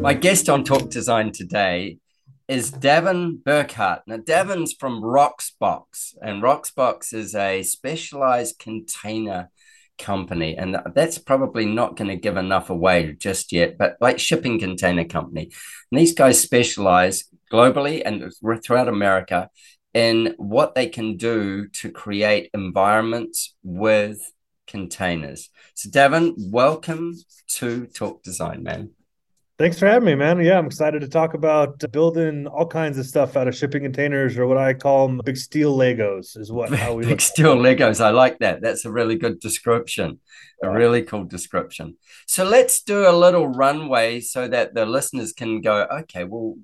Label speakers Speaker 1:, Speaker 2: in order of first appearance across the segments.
Speaker 1: My guest on Talk Design today is Davin Burkhart. Now, Davin's from Roxbox, and Roxbox is a specialized container company. And that's probably not going to give enough away just yet, but like shipping container company. And these guys specialize globally and throughout America in what they can do to create environments with containers. So, Davin, welcome to Talk Design, man.
Speaker 2: Thanks for having me, man. Yeah, I'm excited to talk about building all kinds of stuff out of shipping containers, or what I call them big steel Legos, is what
Speaker 1: how we big steel Legos. I like that. That's a really good description. A really cool description. So let's do a little runway so that the listeners can go, okay, well,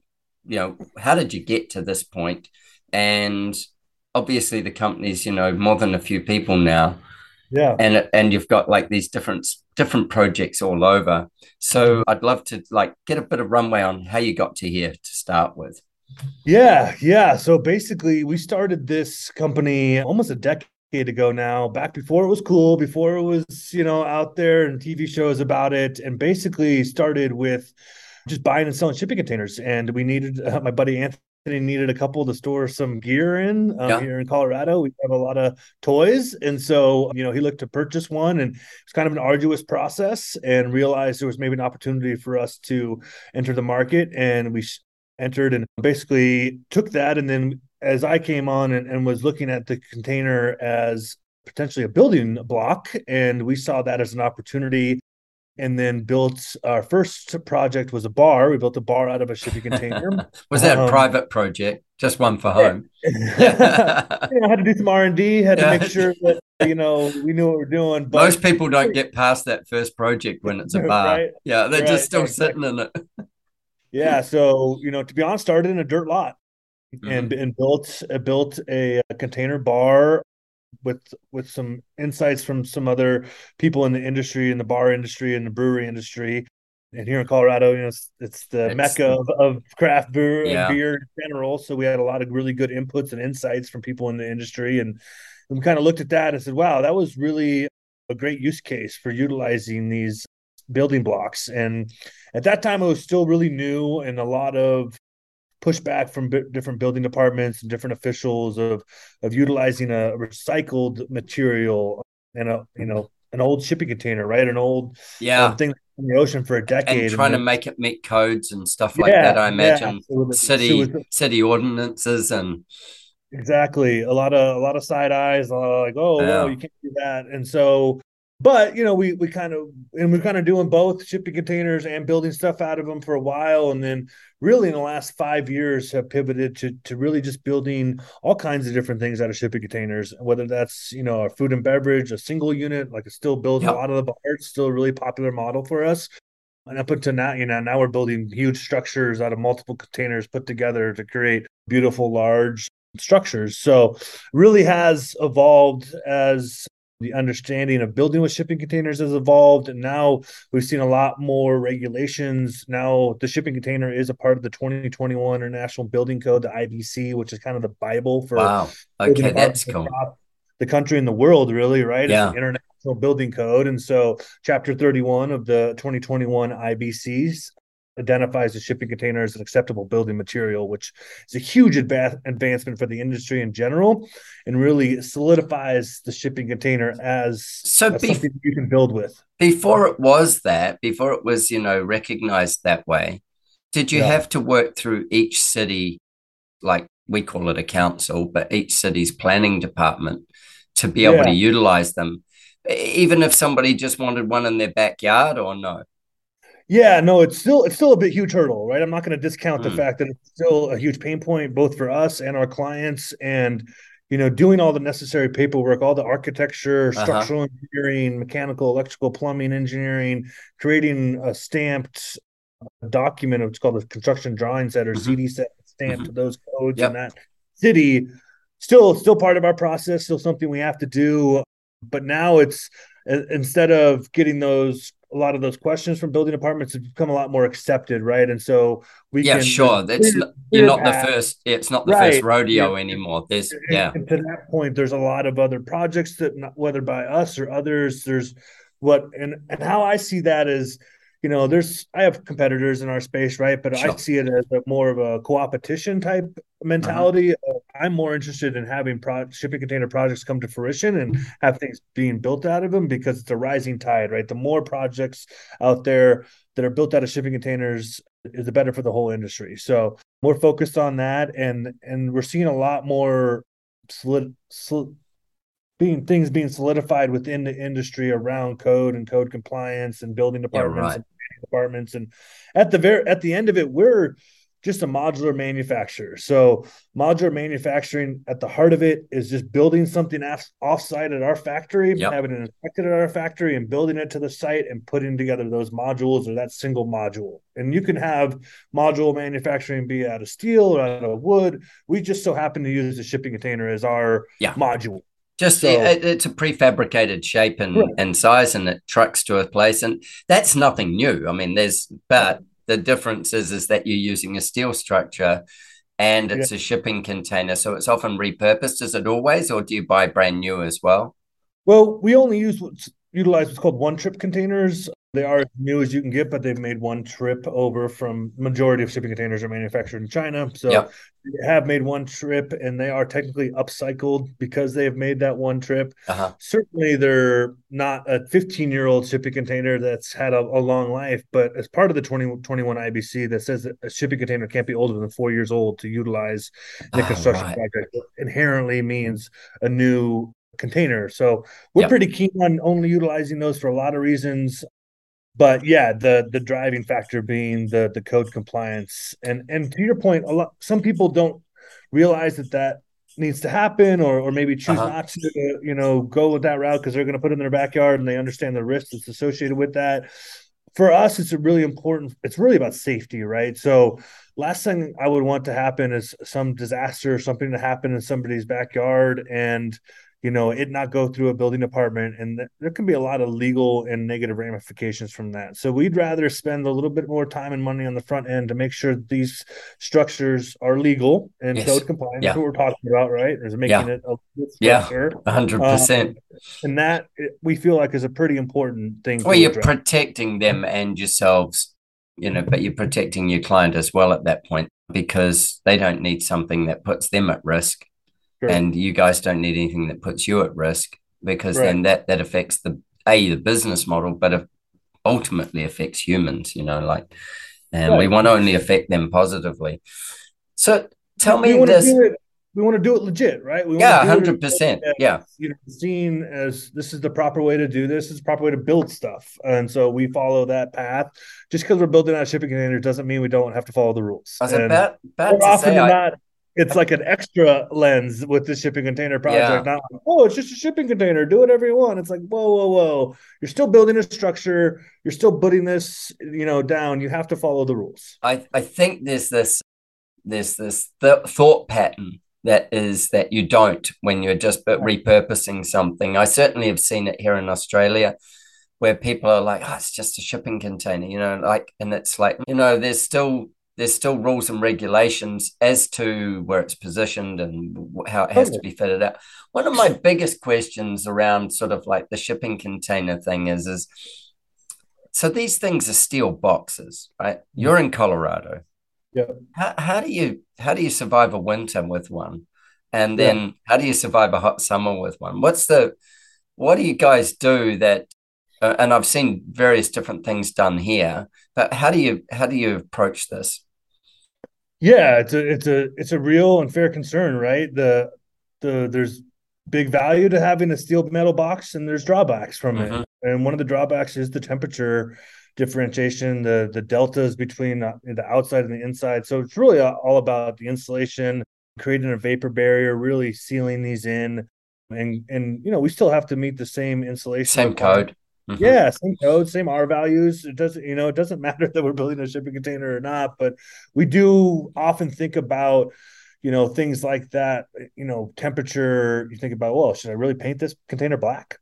Speaker 1: you know, how did you get to this point? And obviously, the company's you know more than a few people now.
Speaker 2: Yeah.
Speaker 1: And and you've got like these different different projects all over. So i'd love to like get a bit of runway on how you got to here to start with.
Speaker 2: Yeah yeah. So basically we started this company almost a decade ago now back before it was cool before it was you know out there and tv shows about it and basically started with just buying and selling shipping containers. And we needed uh, my buddy anthony and he needed a couple to store some gear in um, yeah. here in Colorado. We have a lot of toys, and so you know he looked to purchase one, and it's kind of an arduous process, and realized there was maybe an opportunity for us to enter the market, and we entered and basically took that, and then as I came on and, and was looking at the container as potentially a building block, and we saw that as an opportunity and then built our first project was a bar. We built a bar out of a shipping container.
Speaker 1: was that um, a private project? Just one for home.
Speaker 2: Yeah. I had to do some R and D. Had to make sure that you know we knew what we are doing.
Speaker 1: But... Most people don't get past that first project when it's a bar. right? Yeah, they're right, just still right, sitting in it.
Speaker 2: yeah. So you know, to be honest, started in a dirt lot. mm-hmm. and and built uh, built a, a container bar with with some insights from some other people in the industry in the bar industry and the brewery industry and here in Colorado, you know, it's, it's the it's, mecca of, of craft beer, yeah. beer in general. So we had a lot of really good inputs and insights from people in the industry, and, and we kind of looked at that and said, "Wow, that was really a great use case for utilizing these building blocks." And at that time, it was still really new, and a lot of pushback from b- different building departments and different officials of of utilizing a recycled material and a you know an old shipping container, right? An old
Speaker 1: yeah um,
Speaker 2: thing in the ocean for a decade,
Speaker 1: and trying and to make it meet codes and stuff like yeah, that. I imagine yeah. city so city ordinances and
Speaker 2: exactly a lot of a lot of side eyes, a lot of like, oh, yeah. no, you can't do that, and so but you know we we kind of and we're kind of doing both shipping containers and building stuff out of them for a while. And then really in the last five years have pivoted to to really just building all kinds of different things out of shipping containers whether that's you know a food and beverage a single unit like it still builds yep. a lot of the bars still a really popular model for us. And up until now you know now we're building huge structures out of multiple containers put together to create beautiful large structures. So really has evolved as the understanding of building with shipping containers has evolved and now we've seen a lot more regulations. Now the shipping container is a part of the 2021 international building code the ibc which is kind of the bible for
Speaker 1: wow okay that's cool.
Speaker 2: the country and the world really right? Yeah. international building code and so chapter 31 of the 2021 ibcs identifies the shipping container as an acceptable building material, which is a huge adva- advancement for the industry in general, and really solidifies the shipping container as, so as something you can build with.
Speaker 1: Before it was that, before it was you know recognized that way, did you yeah. have to work through each city, like we call it a council, but each city's planning department to be able yeah. to utilize them? Even if somebody just wanted one in their backyard, or no?
Speaker 2: Yeah, no, it's still it's still a bit huge hurdle, right? I'm not going to discount mm. the fact that it's still a huge pain point both for us and our clients and you know doing all the necessary paperwork, all the architecture, uh-huh. structural engineering, mechanical, electrical, plumbing engineering, creating a stamped document of it's called a construction drawing set or mm-hmm. CD set stamped mm-hmm. those codes yep. in that city still still part of our process, still something we have to do, but now it's instead of getting those a lot of those questions from building departments have become a lot more accepted, right? And so we
Speaker 1: yeah, can, sure. That's not, you're not the first. It's not the right. first rodeo yeah. anymore. There's and, yeah.
Speaker 2: And to that point, there's a lot of other projects that, whether by us or others, there's what and and how I see that is you know, there's I have competitors in our space, right? But sure. I see it as a more of a co-opetition type mentality. Uh-huh. I'm more interested in having pro- shipping container projects come to fruition and have things being built out of them because it's a rising tide, right? The more projects out there that are built out of shipping containers is the better for the whole industry. So we're focused on that, and and we're seeing a lot more solid, solid being things being solidified within the industry around code and code compliance and building departments yeah, right. and departments and at the very at the end of it we're just a modular manufacturer so modular manufacturing at the heart of it is just building something off, offsite at our factory yep. having it inspected at our factory and building it to the site and putting together those modules or that single module and you can have module manufacturing be out of steel or out of wood we just so happen to use the shipping container as our yeah. module
Speaker 1: just so, it, it's a prefabricated shape and, and size, and it trucks to a place, and that's nothing new. I mean, there's but the difference is is that you're using a steel structure, and it's yeah. a shipping container, so it's often repurposed. Is it always, or do you buy brand new as well?
Speaker 2: Well, we only use what's utilize what's called one trip containers. They are as new as you can get, but they've made one trip over from majority of shipping containers are manufactured in China. So yep. they have made one trip and they are technically upcycled because they have made that one trip. Uh-huh. Certainly they're not a 15 year old shipping container that's had a, a, long life, but as part of the 2021 IBC that says that a shipping container can't be older than four years old to utilize the a ah, construction right. project inherently means a new container. So we're yep. pretty keen on only utilizing those for a lot of reasons but yeah the the driving factor being the the code compliance. And and to your point a lot some people don't realize that that needs to happen or or maybe choose uh-huh. not to you know go with that route because they're going to put it in their backyard and they understand the risks that's associated with that. For us it's a really important it's really about safety right? So last thing I would want to happen is some disaster or something to happen in somebody's backyard. And you know it not go through a building department and th- there can be a lot of legal and negative ramifications from that. So we'd rather spend a little bit more time and money on the front end to make sure these structures are legal and yes. code compliant. Yeah. that's what we're talking about right? Is making yeah. it a little bit
Speaker 3: yeah. 100% um,
Speaker 2: and that we feel like is a pretty important thing
Speaker 3: well you're protecting them and yourselves you know but you're protecting your client as well at that point because they don't need something that puts them at risk sure. and you guys don't need anything that puts you at risk because right. then that that affects the a the business model but it ultimately affects humans you know like and right. we want to only affect them positively so tell me this
Speaker 2: we want to do it legit, right? We
Speaker 3: yeah, hundred percent. Yeah,
Speaker 2: you know, seen as this is the proper way to do this. this is the proper way to build stuff, and so we follow that path. Just because we're building out a shipping container doesn't mean we don't have to follow the rules.
Speaker 3: I was and about, about often say,
Speaker 2: than I, not, it's like an extra lens with the shipping container project. Yeah. Not like, oh, it's just a shipping container. Do whatever you want. It's like, whoa, whoa, whoa. You're still building a structure. You're still putting this, you know, down. You have to follow the rules.
Speaker 3: I, I think there's this there's this th- thought pattern that is that you don't when you're just repurposing something. I certainly have seen it here in Australia where people are like, oh, it's just a shipping container, you know, like, and it's like, you know, there's still there's still rules and regulations as to where it's positioned and how it has to be fitted out. One of my biggest questions around sort of like the shipping container thing is is so these things are steel boxes, right? Mm-hmm. You're in Colorado.
Speaker 2: Yeah.
Speaker 3: How, how do you how do you survive a winter with one? And then yeah. how do you survive a hot summer with one? What's the what do you guys do that uh, and I've seen various different things done here, but how do you how do you approach this?
Speaker 2: Yeah, it's a it's a it's a real and fair concern, right? The the there's big value to having a steel metal box and there's drawbacks from mm-hmm. it. And one of the drawbacks is the temperature differentiation, the the deltas between the outside and the inside. So it's really all about the insulation, creating a vapor barrier, really sealing these in, and and you know we still have to meet the same insulation.
Speaker 3: Same code.
Speaker 2: Mm-hmm. Yeah, same code, same R values. It doesn't, you know, it doesn't matter that we're building a shipping container or not, but we do often think about, you know, things like that. You know, temperature. You think about, well, should I really paint this container black?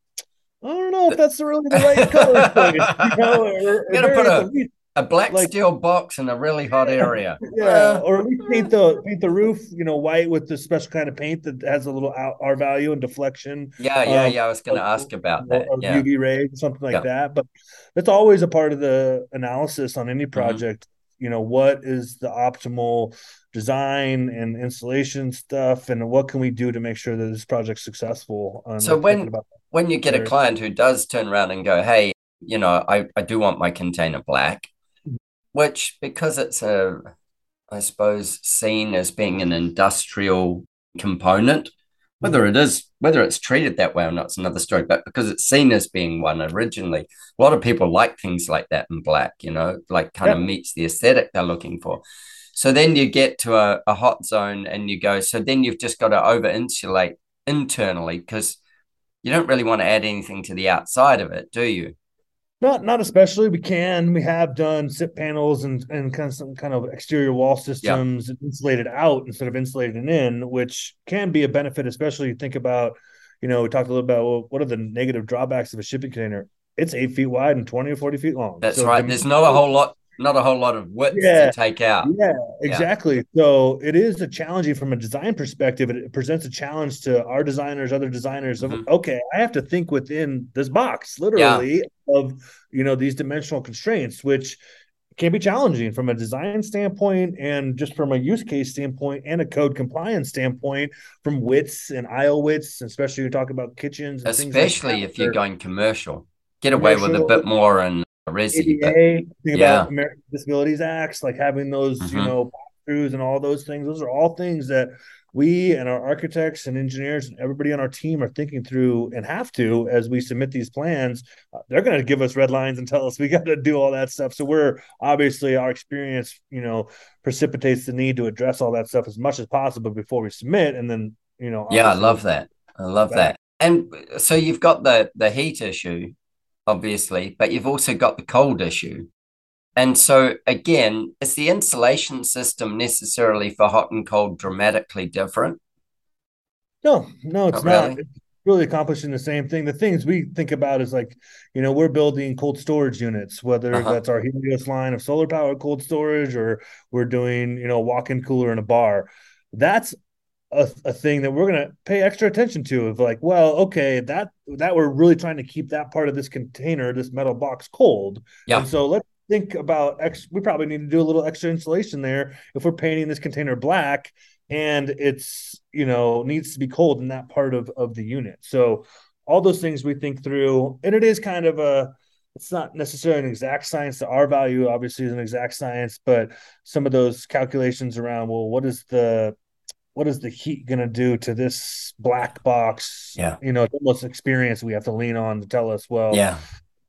Speaker 2: I don't know if that's really the right color You know,
Speaker 3: or, you gotta put a, a black like, steel box in a really hot area.
Speaker 2: Yeah, or at least paint the paint the roof, you know, white with the special kind of paint that has a little R value and deflection.
Speaker 3: Yeah, yeah, um, yeah. I was going to ask about that.
Speaker 2: Or yeah. UV rays, something like yeah. that. But that's always a part of the analysis on any mm-hmm. project. Mm-hmm. You know, what is the optimal design and installation stuff, and what can we do to make sure that this project's successful?
Speaker 3: so when when you get a client who does turn around and go, hey, you know, I, I do want my container black, which because it's a, I suppose, seen as being an industrial component, whether it is, whether it's treated that way or not, it's another story. But because it's seen as being one originally, a lot of people like things like that in black, you know, like kind of meets the aesthetic they're looking for. So then you get to a, a hot zone and you go, so then you've just got to over insulate internally because you don't really want to add anything to the outside of it, do you?
Speaker 2: Not not especially. We can. We have done SIP panels and and kind of some kind of exterior wall systems insulated out instead of insulated in, which can be a benefit, especially you think about, you know, we talked a little about well, what are the negative drawbacks of a shipping container? It's eight feet wide and 20 or 40 feet long.
Speaker 3: That's so right. There's not a whole lot not a whole lot of width yeah, to take out.
Speaker 2: Yeah, exactly. Yeah. So it is a challenging from a design perspective. It presents a challenge to our designers, other designers of mm-hmm. okay, I have to think within this box, literally, yeah. of you know these dimensional constraints, which can be challenging from a design standpoint and just from a use case standpoint and a code compliance standpoint from widths and aisle widths, especially you talk about kitchens.
Speaker 3: especially like if you're going commercial, get away with a bit more and
Speaker 2: Resi, ADA, think yeah. about American Disabilities Acts, like having those, mm-hmm. you know, throughs and all those things. Those are all things that we and our architects and engineers and everybody on our team are thinking through and have to as we submit these plans. Uh, they're going to give us red lines and tell us we got to do all that stuff. So we're obviously our experience, you know, precipitates the need to address all that stuff as much as possible before we submit. And then, you know,
Speaker 3: yeah, I love that. I love that. And so you've got the the heat issue obviously, but you've also got the cold issue. And so, again, is the insulation system necessarily for hot and cold dramatically different?
Speaker 2: No, no, it's not. not. It's really accomplishing the same thing. The things we think about is like, you know, we're building cold storage units, whether uh-huh. that's our Helios line of solar powered cold storage or we're doing, you know, walk in cooler in a bar. That's a, a thing that we're going to pay extra attention to of like well okay that that we're really trying to keep that part of this container this metal box cold. Yeah. And so let's think about ex we probably need to do a little extra insulation there if we're painting this container black and it's you know needs to be cold in that part of of the unit. So all those things we think through and it is kind of a it's not necessarily an exact science. The r value obviously is an exact science but some of those calculations around well what is the what is the heat going to do to this black box?
Speaker 3: Yeah.
Speaker 2: You know, it's almost experience we have to lean on to tell us, well,
Speaker 3: yeah.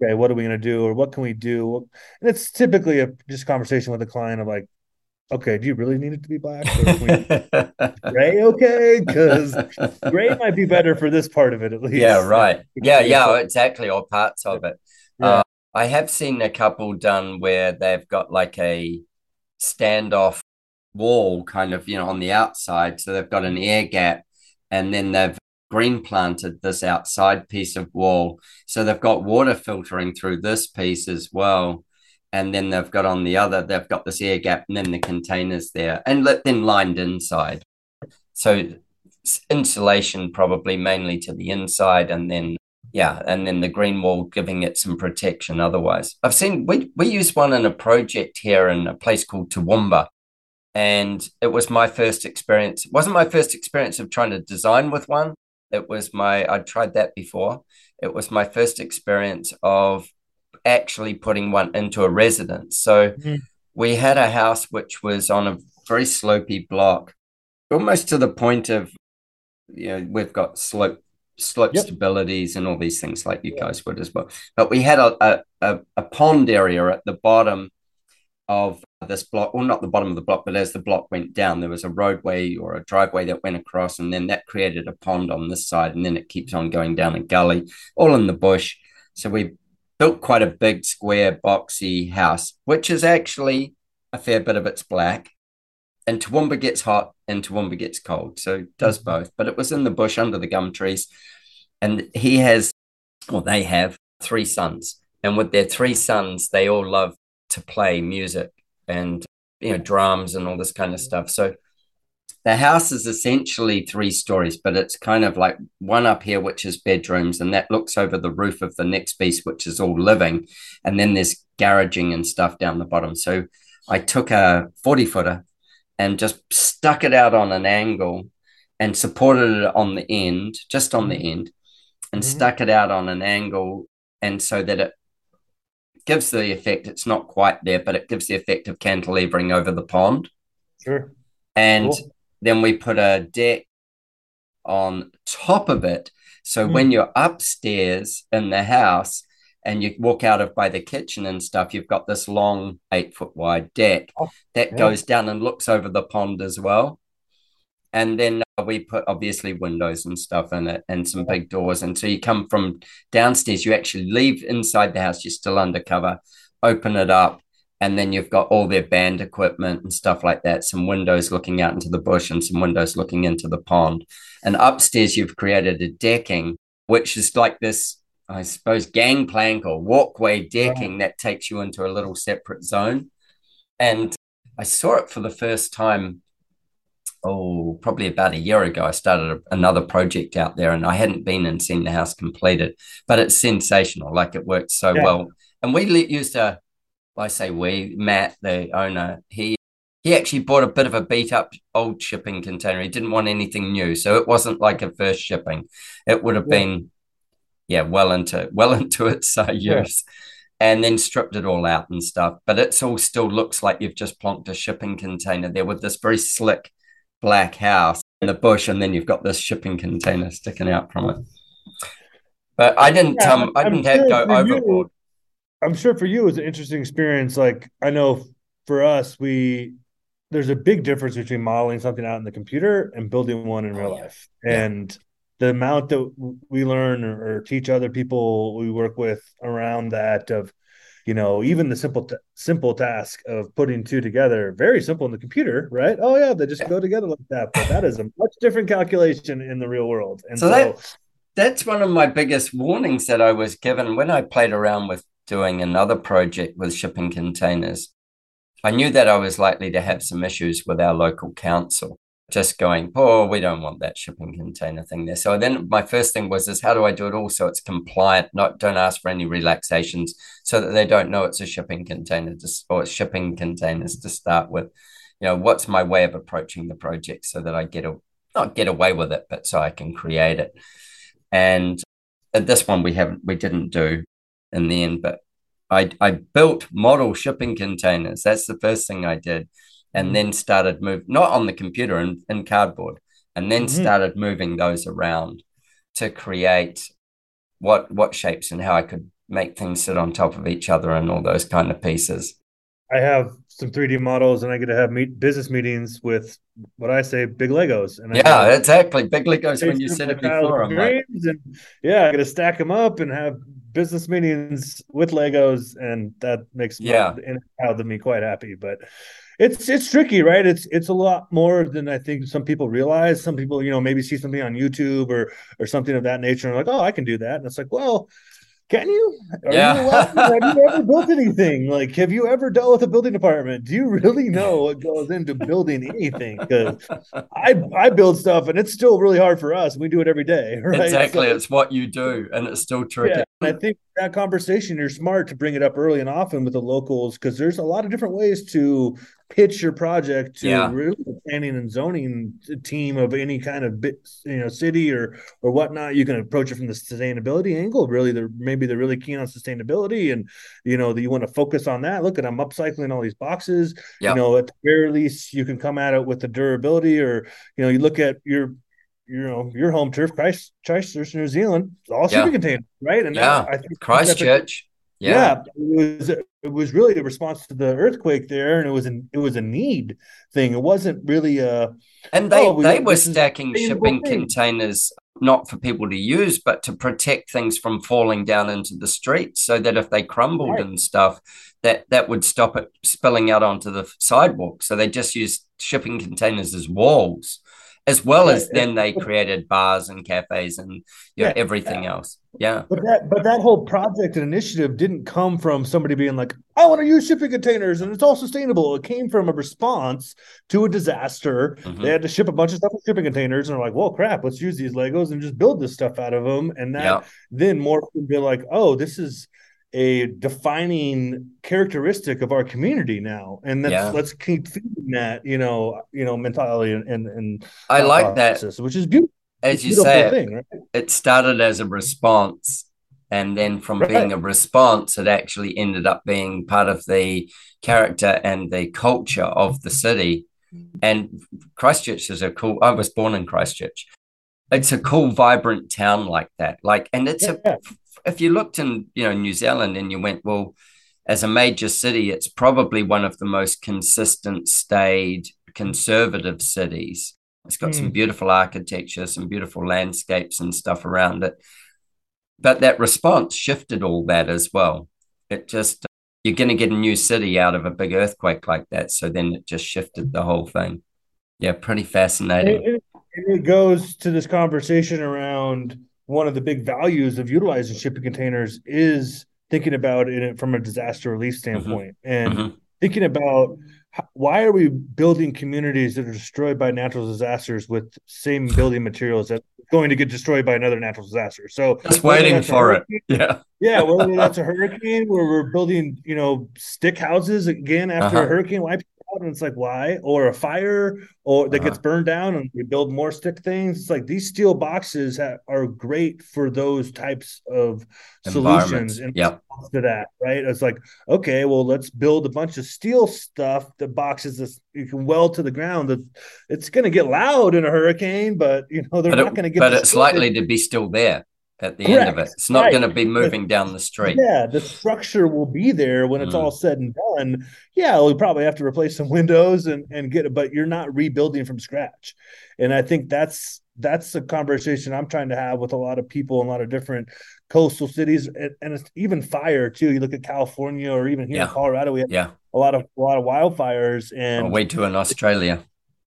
Speaker 2: Okay, what are we going to do or what can we do? And it's typically a just conversation with the client of like, okay, do you really need it to be black? Or gray, okay, because gray might be better for this part of it at least.
Speaker 3: Yeah, right. Yeah, yeah, exactly, or parts of it. Yeah. Uh, I have seen a couple done where they've got like a standoff wall kind of, you know, on the outside. So they've got an mm. air gap and then they've green planted this outside piece of wall. So they've got water filtering through this piece as well. And then they've got on the other, they've got this air gap and then the containers there and then lined inside. So insulation probably mainly to the inside and then yeah and then the green wall giving it some protection otherwise i've seen we, we use one in a project here in a place called toowoomba and it was my first experience. It wasn't my first experience of trying to design with one. It was my I'd tried that before. It was my first experience of actually putting one into a residence. So mm-hmm. we had a house which was on a very slopy block, almost to the point of you know we've got slope slope yep. stabilities and all these things like you guys would as well. But we had a, a, a pond area at the bottom of this block, well, not the bottom of the block, but as the block went down, there was a roadway or a driveway that went across, and then that created a pond on this side, and then it keeps on going down a gully, all in the bush. So we built quite a big, square, boxy house, which is actually a fair bit of it's black. And Toowoomba gets hot and Toowoomba gets cold. So it does mm-hmm. both. But it was in the bush under the gum trees. And he has, well, they have three sons. And with their three sons, they all love to play music and you know drums and all this kind of stuff. So the house is essentially three stories, but it's kind of like one up here, which is bedrooms, and that looks over the roof of the next piece, which is all living, and then there's garaging and stuff down the bottom. So I took a 40 footer and just stuck it out on an angle and supported it on the end, just on the end, and mm-hmm. stuck it out on an angle, and so that it gives the effect, it's not quite there, but it gives the effect of cantilevering over the pond.
Speaker 2: Sure.
Speaker 3: And cool. then we put a deck on top of it. So mm. when you're upstairs in the house and you walk out of by the kitchen and stuff, you've got this long eight foot wide deck oh, that yeah. goes down and looks over the pond as well. And then uh, we put obviously windows and stuff in it and some big doors. And so you come from downstairs, you actually leave inside the house, you're still undercover, open it up, and then you've got all their band equipment and stuff like that, some windows looking out into the bush and some windows looking into the pond. And upstairs, you've created a decking, which is like this, I suppose, gangplank or walkway decking that takes you into a little separate zone. And I saw it for the first time oh, probably about a year ago, I started another project out there and I hadn't been and seen the house completed, but it's sensational. Like it worked so yeah. well. And we used a, I say we, Matt, the owner, he, he actually bought a bit of a beat up old shipping container. He didn't want anything new. So it wasn't like a first shipping. It would have yeah. been, yeah, well into, well into its uh, use. Yeah and then stripped it all out and stuff. But it's all still looks like you've just plonked a shipping container there with this very slick black house in the bush, and then you've got this shipping container sticking out from it. But I didn't yeah, um, I didn't have go overboard.
Speaker 2: You, I'm sure for you it was an interesting experience. Like I know for us, we there's a big difference between modeling something out in the computer and building one in real life. Yeah. And the amount that we learn or, or teach other people we work with around that of you know even the simple t- simple task of putting two together very simple in the computer right? Oh yeah they just go together like that but that is a much different calculation in the real world. And so, so that,
Speaker 3: that's one of my biggest warnings that i was given when i played around with doing another project with shipping containers. I knew that i was likely to have some issues with our local council just going, oh, we don't want that shipping container thing there. So then my first thing was is how do I do it all so it's compliant, not don't ask for any relaxations so that they don't know it's a shipping container just or it's shipping containers to start with. You know, what's my way of approaching the project so that I get a not get away with it, but so I can create it. And this one we haven't we didn't do in the end, but I I built model shipping containers. That's the first thing I did and mm-hmm. then started move not on the computer and in, in cardboard and then mm-hmm. started moving those around to create what what shapes and how I could make things sit on top of each other and all those kind of pieces.
Speaker 2: I have some 3D models and I get to have meet business meetings with what I say big Legos. And
Speaker 3: yeah, exactly. Big Legos when you said it before. Like...
Speaker 2: And, yeah, I got to stack them up and have business meetings with Legos, and that makes
Speaker 3: yeah
Speaker 2: and out of me quite happy. But it's it's tricky, right? It's it's a lot more than I think some people realize. Some people, you know, maybe see something on YouTube or or something of that nature and like, oh, I can do that. And it's like, well, can you? Are yeah. You have you ever built anything? Like, have you ever dealt with a building department? Do you really know what goes into building anything? Because I I build stuff and it's still really hard for us. We do it every day, right?
Speaker 3: Exactly. So, it's what you do, and it's still tricky. Yeah,
Speaker 2: I think that conversation, you're smart to bring it up early and often with the locals because there's a lot of different ways to pitch your project to yeah. really the planning and zoning team of any kind of you know city or or whatnot. You can approach it from the sustainability angle. Really, they're maybe they're really keen on sustainability, and you know that you want to focus on that. Look at I'm upcycling all these boxes. Yep. You know, at the very least, you can come at it with the durability, or you know, you look at your you know your home turf, Christ, Christchurch, New Zealand, it's all shipping yeah. containers, right?
Speaker 3: And yeah, that, I think Christchurch. Yeah. yeah.
Speaker 2: it was it was really a response to the earthquake there, and it was an it was a need thing. It wasn't really a.
Speaker 3: And they oh, they were stacking shipping thing. containers not for people to use, but to protect things from falling down into the street, so that if they crumbled right. and stuff, that that would stop it spilling out onto the sidewalk. So they just used shipping containers as walls as well as then they created bars and cafes and you know, yeah, everything yeah. else. Yeah.
Speaker 2: But that but that whole project and initiative didn't come from somebody being like, I want to use shipping containers and it's all sustainable. It came from a response to a disaster. Mm-hmm. They had to ship a bunch of stuff with shipping containers and they're like, well, crap, let's use these Legos and just build this stuff out of them. And that yeah. then more can be like, oh, this is a defining characteristic of our community now and let's yeah. let's keep feeding that you know you know mentality and and, and
Speaker 3: i like that
Speaker 2: which is beautiful
Speaker 3: as you say thing, right? it started as a response and then from right. being a response it actually ended up being part of the character and the culture of the city and christchurch is a cool i was born in christchurch it's a cool vibrant town like that like and it's yeah. a if you looked in you know New Zealand and you went, well, as a major city, it's probably one of the most consistent, stayed, conservative cities. It's got mm. some hmm. beautiful architecture, some beautiful landscapes and stuff around it. But that response shifted all that as well. It just you're going to get a new city out of a big earthquake like that. So then it just shifted the whole thing. Yeah, pretty fascinating.
Speaker 2: It, it, it goes to this conversation around one of the big values of utilizing shipping containers is thinking about it from a disaster relief mm-hmm. standpoint mm-hmm. and mm-hmm. thinking about how, why are we building communities that are destroyed by natural disasters with same building materials that going to get destroyed by another natural disaster so
Speaker 3: just waiting for it yeah
Speaker 2: yeah whether that's a hurricane where we're building you know stick houses again after uh-huh. a hurricane wipes out and it's like why? Or a fire or that uh-huh. gets burned down and we build more stick things. It's like these steel boxes ha- are great for those types of solutions and
Speaker 3: yep.
Speaker 2: to that right? It's like okay well let's build a bunch of steel stuff the boxes this you can weld to the ground that it's going to get loud in a hurricane but you know they're but not going to get
Speaker 3: but it's likely to be still there at the Correct. end of it. It's not right. going to be moving down the street.
Speaker 2: Yeah, the structure will be there when it's mm. all said and done. Yeah, we probably have to replace some windows and and get it, but you're not rebuilding from scratch. And I think that's that's the conversation I'm trying to have with a lot of people in a lot of different coastal cities and, and it's even fire too. You look at California or even here yeah. in Colorado, we have
Speaker 3: yeah.
Speaker 2: a lot of a lot of wildfires and
Speaker 3: oh, way to in Australia.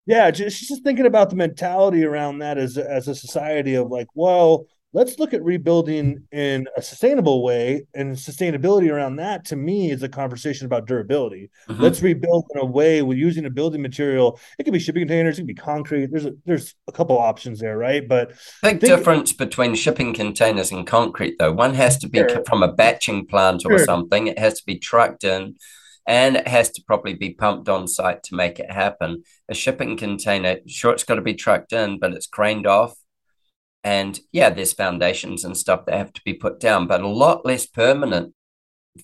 Speaker 2: Yeah, just just thinking about the mentality around that as as a society of like, well, let's look at rebuilding in a sustainable way and sustainability around that to me is a conversation about durability mm-hmm. let's rebuild in a way with using a building material it could be shipping containers it could be concrete there's a there's a couple options there right but
Speaker 3: big think, difference between shipping containers and concrete though one has to be sure. from a batching plant or sure. something it has to be trucked in and it has to probably be pumped on site to make it happen. A shipping container, sure, it's got to be trucked in, but it's craned off and yeah, there's foundations and stuff that have to be put down, but a lot less permanent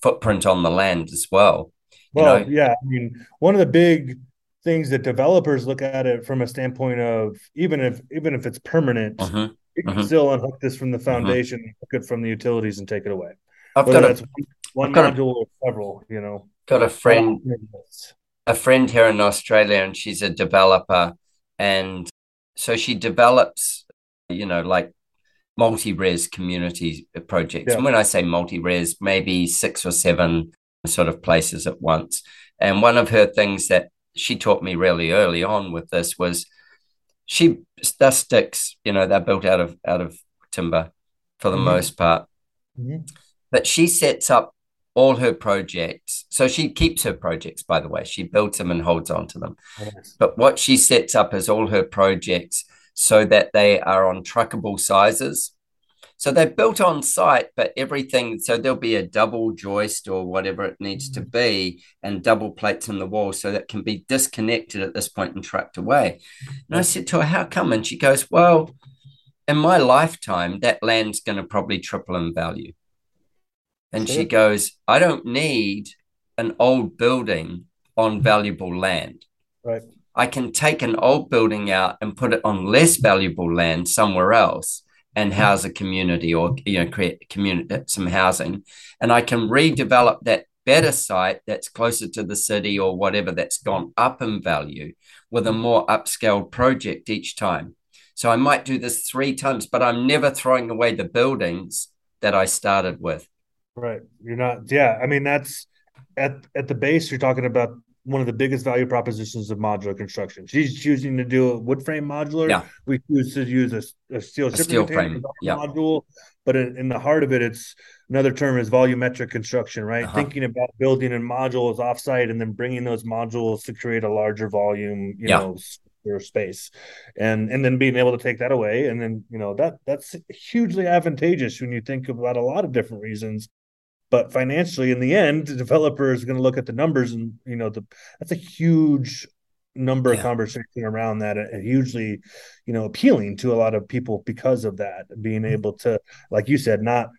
Speaker 3: footprint on the land as well.
Speaker 2: Well, know? yeah. I mean, one of the big things that developers look at it from a standpoint of even if even if it's permanent, uh-huh. you can uh-huh. still unhook this from the mm-hmm. foundation, uh-huh. hook it from the utilities, and take it away.
Speaker 3: I've Whether got a,
Speaker 2: one, one module a, or several. You know,
Speaker 3: got a friend, a friend here in Australia, and she's a developer, and so she develops you know, like multi-res community projects. Yeah. And when I say multi-res, maybe six or seven sort of places at once. And one of her things that she taught me really early on with this was she the sticks, you know, they're built out of out of timber for the mm-hmm. most part. Mm-hmm. But she sets up all her projects. So she keeps her projects, by the way. She builds them and holds on to them. Yes. But what she sets up is all her projects so that they are on truckable sizes. So they're built on site, but everything, so there'll be a double joist or whatever it needs to mm. be, and double plates in the wall so that can be disconnected at this point and trucked away. And I said to her, How come? And she goes, Well, in my lifetime, that land's going to probably triple in value. And sure. she goes, I don't need an old building on valuable land.
Speaker 2: Right.
Speaker 3: I can take an old building out and put it on less valuable land somewhere else and mm-hmm. house a community or you know create community some housing and I can redevelop that better site that's closer to the city or whatever that's gone up in value with a more upscaled project each time. So I might do this three times, but I'm never throwing away the buildings that I started with.
Speaker 2: Right. You're not, yeah. I mean, that's at at the base, you're talking about one of the biggest value propositions of modular construction. She's choosing to do a wood frame modular.
Speaker 3: Yeah.
Speaker 2: We choose to use a, a steel, a
Speaker 3: steel frame yeah.
Speaker 2: module. But in, in, the heart of it, it's another term is volumetric construction, right? Uh-huh. Thinking about building in modules offsite and then bringing those modules to create a larger volume, you yeah. know, space and and then being able to take that away and then you know that that's hugely advantageous when you think about a lot of different reasons but financially in the end the developer is going to look at the numbers and you know the that's a huge number yeah. of conversation around that and hugely you know appealing to a lot of people because of that being mm-hmm. able to like you said not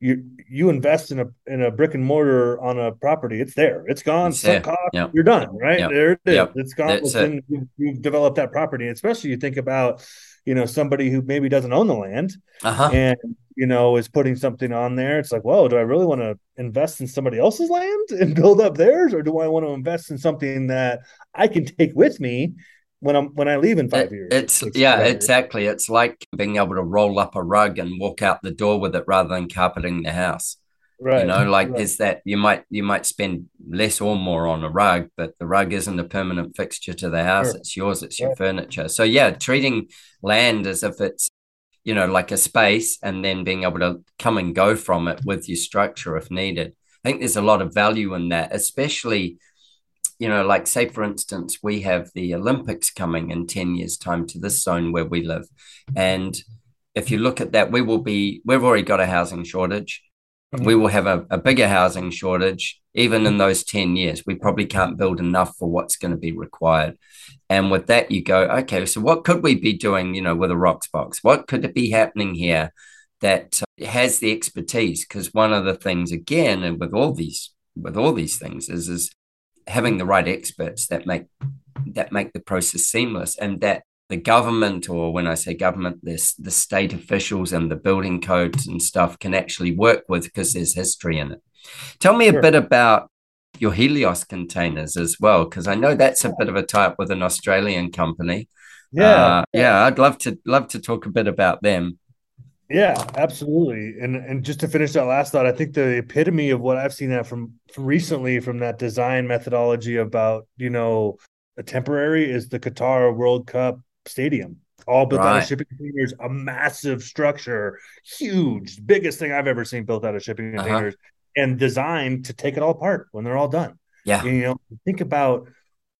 Speaker 2: you you invest in a in a brick and mortar on a property it's there it's gone it's yep. you're done right yep. there it is yep. it's gone it. you've, you've developed that property especially you think about you know somebody who maybe doesn't own the land uh-huh. and you know is putting something on there it's like whoa do i really want to invest in somebody else's land and build up theirs or do i want to invest in something that i can take with me when i'm when i leave in five it, years
Speaker 3: it's yeah exactly it's like being able to roll up a rug and walk out the door with it rather than carpeting the house Right. You know, like right. is that you might you might spend less or more on a rug, but the rug isn't a permanent fixture to the house. Sure. It's yours, it's your furniture. So yeah, treating land as if it's you know like a space and then being able to come and go from it with your structure if needed. I think there's a lot of value in that, especially you know, like say for instance, we have the Olympics coming in 10 years' time to this zone where we live. And if you look at that, we will be, we've already got a housing shortage mm-hmm. we will have a, a bigger housing shortage even in those 10 years we probably can't build enough for what's going to be required and with that you go okay so what could we be doing you know with a Roxbox what could it be happening here that uh, has the expertise because one of the things again and with all these with all these things is is having the right experts that make that make the process seamless and that the government, or when I say government, this the state officials and the building codes and stuff can actually work with because there's history in it. Tell me sure. a bit about your Helios containers as well, because I know that's a bit of a type with an Australian company.
Speaker 2: Yeah, uh,
Speaker 3: yeah, I'd love to love to talk a bit about them.
Speaker 2: Yeah, absolutely. And and just to finish that last thought, I think the epitome of what I've seen that from, from recently from that design methodology about you know a temporary is the Qatar World Cup stadium all built right. out of shipping containers, a massive structure, huge, biggest thing I've ever seen built out of shipping uh-huh. containers, uh-huh. And designed to take it all apart when they're all done.
Speaker 3: Yeah,
Speaker 2: you know, think about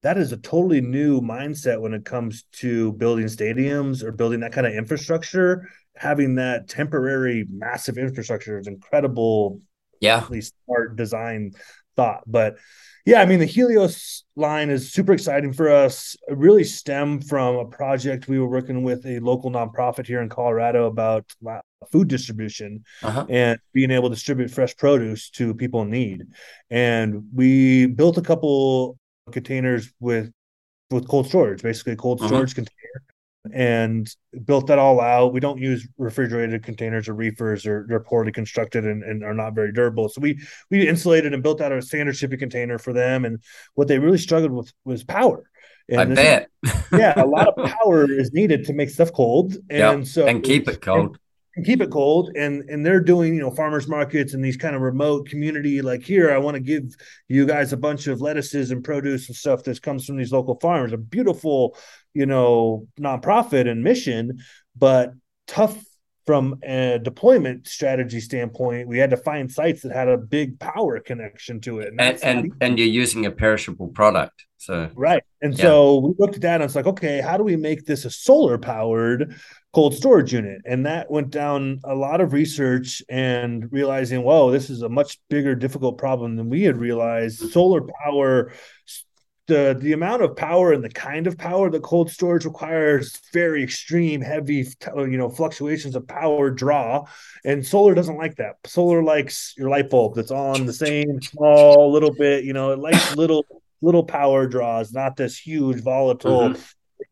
Speaker 2: that is a totally new mindset when it comes to building stadiums or building that kind of infrastructure. Having that temporary, massive infrastructure is incredible.
Speaker 3: Yeah,
Speaker 2: at least smart design thought, but yeah, I mean, the Helios line is super exciting for us. It really stemmed from a project we were working with a local nonprofit here in Colorado about food distribution uh-huh. and being able to distribute fresh produce to people in need. And we built a couple containers with with cold storage, basically cold uh-huh. storage uh-huh. container and built that all out. We don't use refrigerated containers or reefers, or they're poorly constructed and, and are not very durable. So we we insulated and built out a standard shipping container for them. And what they really struggled with was power. And
Speaker 3: I bet.
Speaker 2: yeah, a lot of power is needed to make stuff cold, and yep. so
Speaker 3: and keep it cold
Speaker 2: keep it cold and and they're doing you know farmers markets and these kind of remote community like here i want to give you guys a bunch of lettuces and produce and stuff that comes from these local farmers a beautiful you know nonprofit and mission but tough from a deployment strategy standpoint, we had to find sites that had a big power connection to it.
Speaker 3: And and, and, and, you're using a perishable product. So
Speaker 2: right. And yeah. so we looked at that and it's like, okay, how do we make this a solar powered cold storage unit? And that went down a lot of research and realizing, whoa, this is a much bigger, difficult problem than we had realized. Solar power the the amount of power and the kind of power that cold storage requires very extreme heavy you know fluctuations of power draw and solar doesn't like that solar likes your light bulb that's on the same small little bit you know it likes little little power draws not this huge volatile mm-hmm.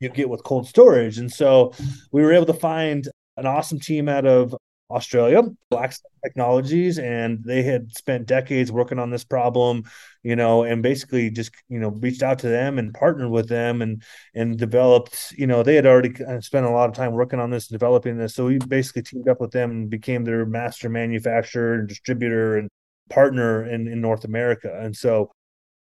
Speaker 2: You get with cold storage. And so we were able to find an awesome team out of Australia, Blackstone Technologies, and they had spent decades working on this problem, you know, and basically just you know reached out to them and partnered with them and and developed, you know, they had already uh, spent a lot of time working on this, developing this, so we basically teamed up with them and became their master manufacturer and distributor and partner in in North America, and so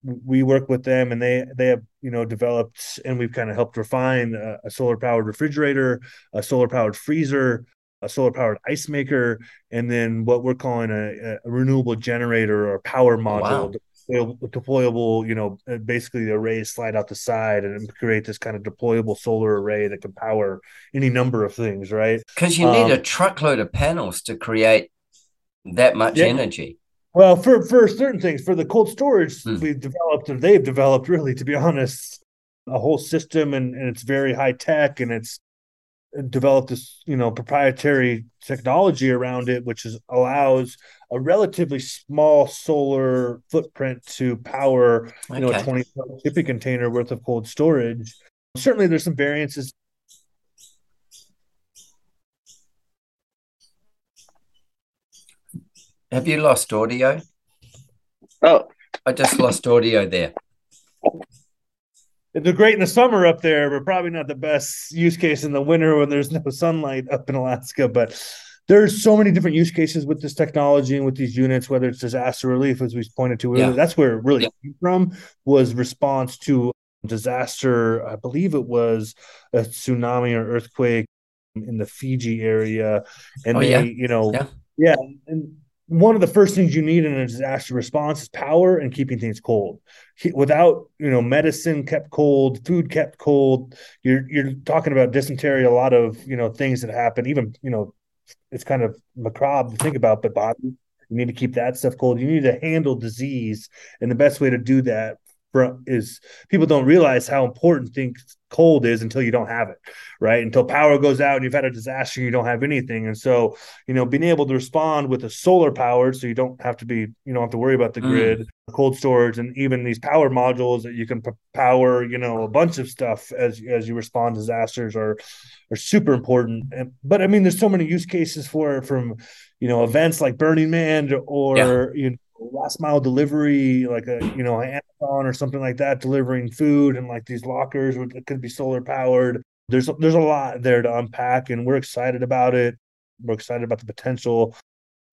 Speaker 2: we work with them and they they have you know developed and we've kind of helped refine a, a solar powered refrigerator a solar powered freezer a solar powered ice maker, and then what we're calling a, a renewable generator or power module. Wow. Deployable, you know, uh, basically the arrays slide out the side and create this kind of deployable solar array that can power any number of things, right?
Speaker 3: Because you need um, a truckload of panels to create that much yeah. energy.
Speaker 2: Well, for for certain things, for the cold storage, hmm. we've developed and they've developed really, to be honest, a whole system and, and it's very high tech and it's developed this you know proprietary technology around it which is allows a relatively small solar footprint to power you okay. know a 20 shipping container worth of cold storage certainly there's some variances
Speaker 3: have you lost audio
Speaker 1: oh
Speaker 3: i just lost audio there
Speaker 2: they're great in the summer up there, but probably not the best use case in the winter when there's no sunlight up in Alaska. But there's so many different use cases with this technology and with these units, whether it's disaster relief, as we pointed to earlier. Yeah. That's where it really yeah. came from was response to disaster. I believe it was a tsunami or earthquake in the Fiji area, and oh, they, yeah. you know, yeah. yeah, and one of the first things you need in a disaster response is power and keeping things cold. Without you know medicine kept cold, food kept cold, you're you're talking about dysentery. A lot of you know things that happen. Even you know it's kind of macabre to think about, but body you need to keep that stuff cold. You need to handle disease, and the best way to do that is people don't realize how important things cold is until you don't have it right until power goes out and you've had a disaster you don't have anything and so you know being able to respond with a solar powered so you don't have to be you don't have to worry about the mm. grid cold storage and even these power modules that you can power you know a bunch of stuff as as you respond to disasters are are super important and, but i mean there's so many use cases for it from you know events like burning man or yeah. you know last mile delivery, like a you know Amazon or something like that, delivering food and like these lockers it could be solar powered. there's there's a lot there to unpack, and we're excited about it. We're excited about the potential.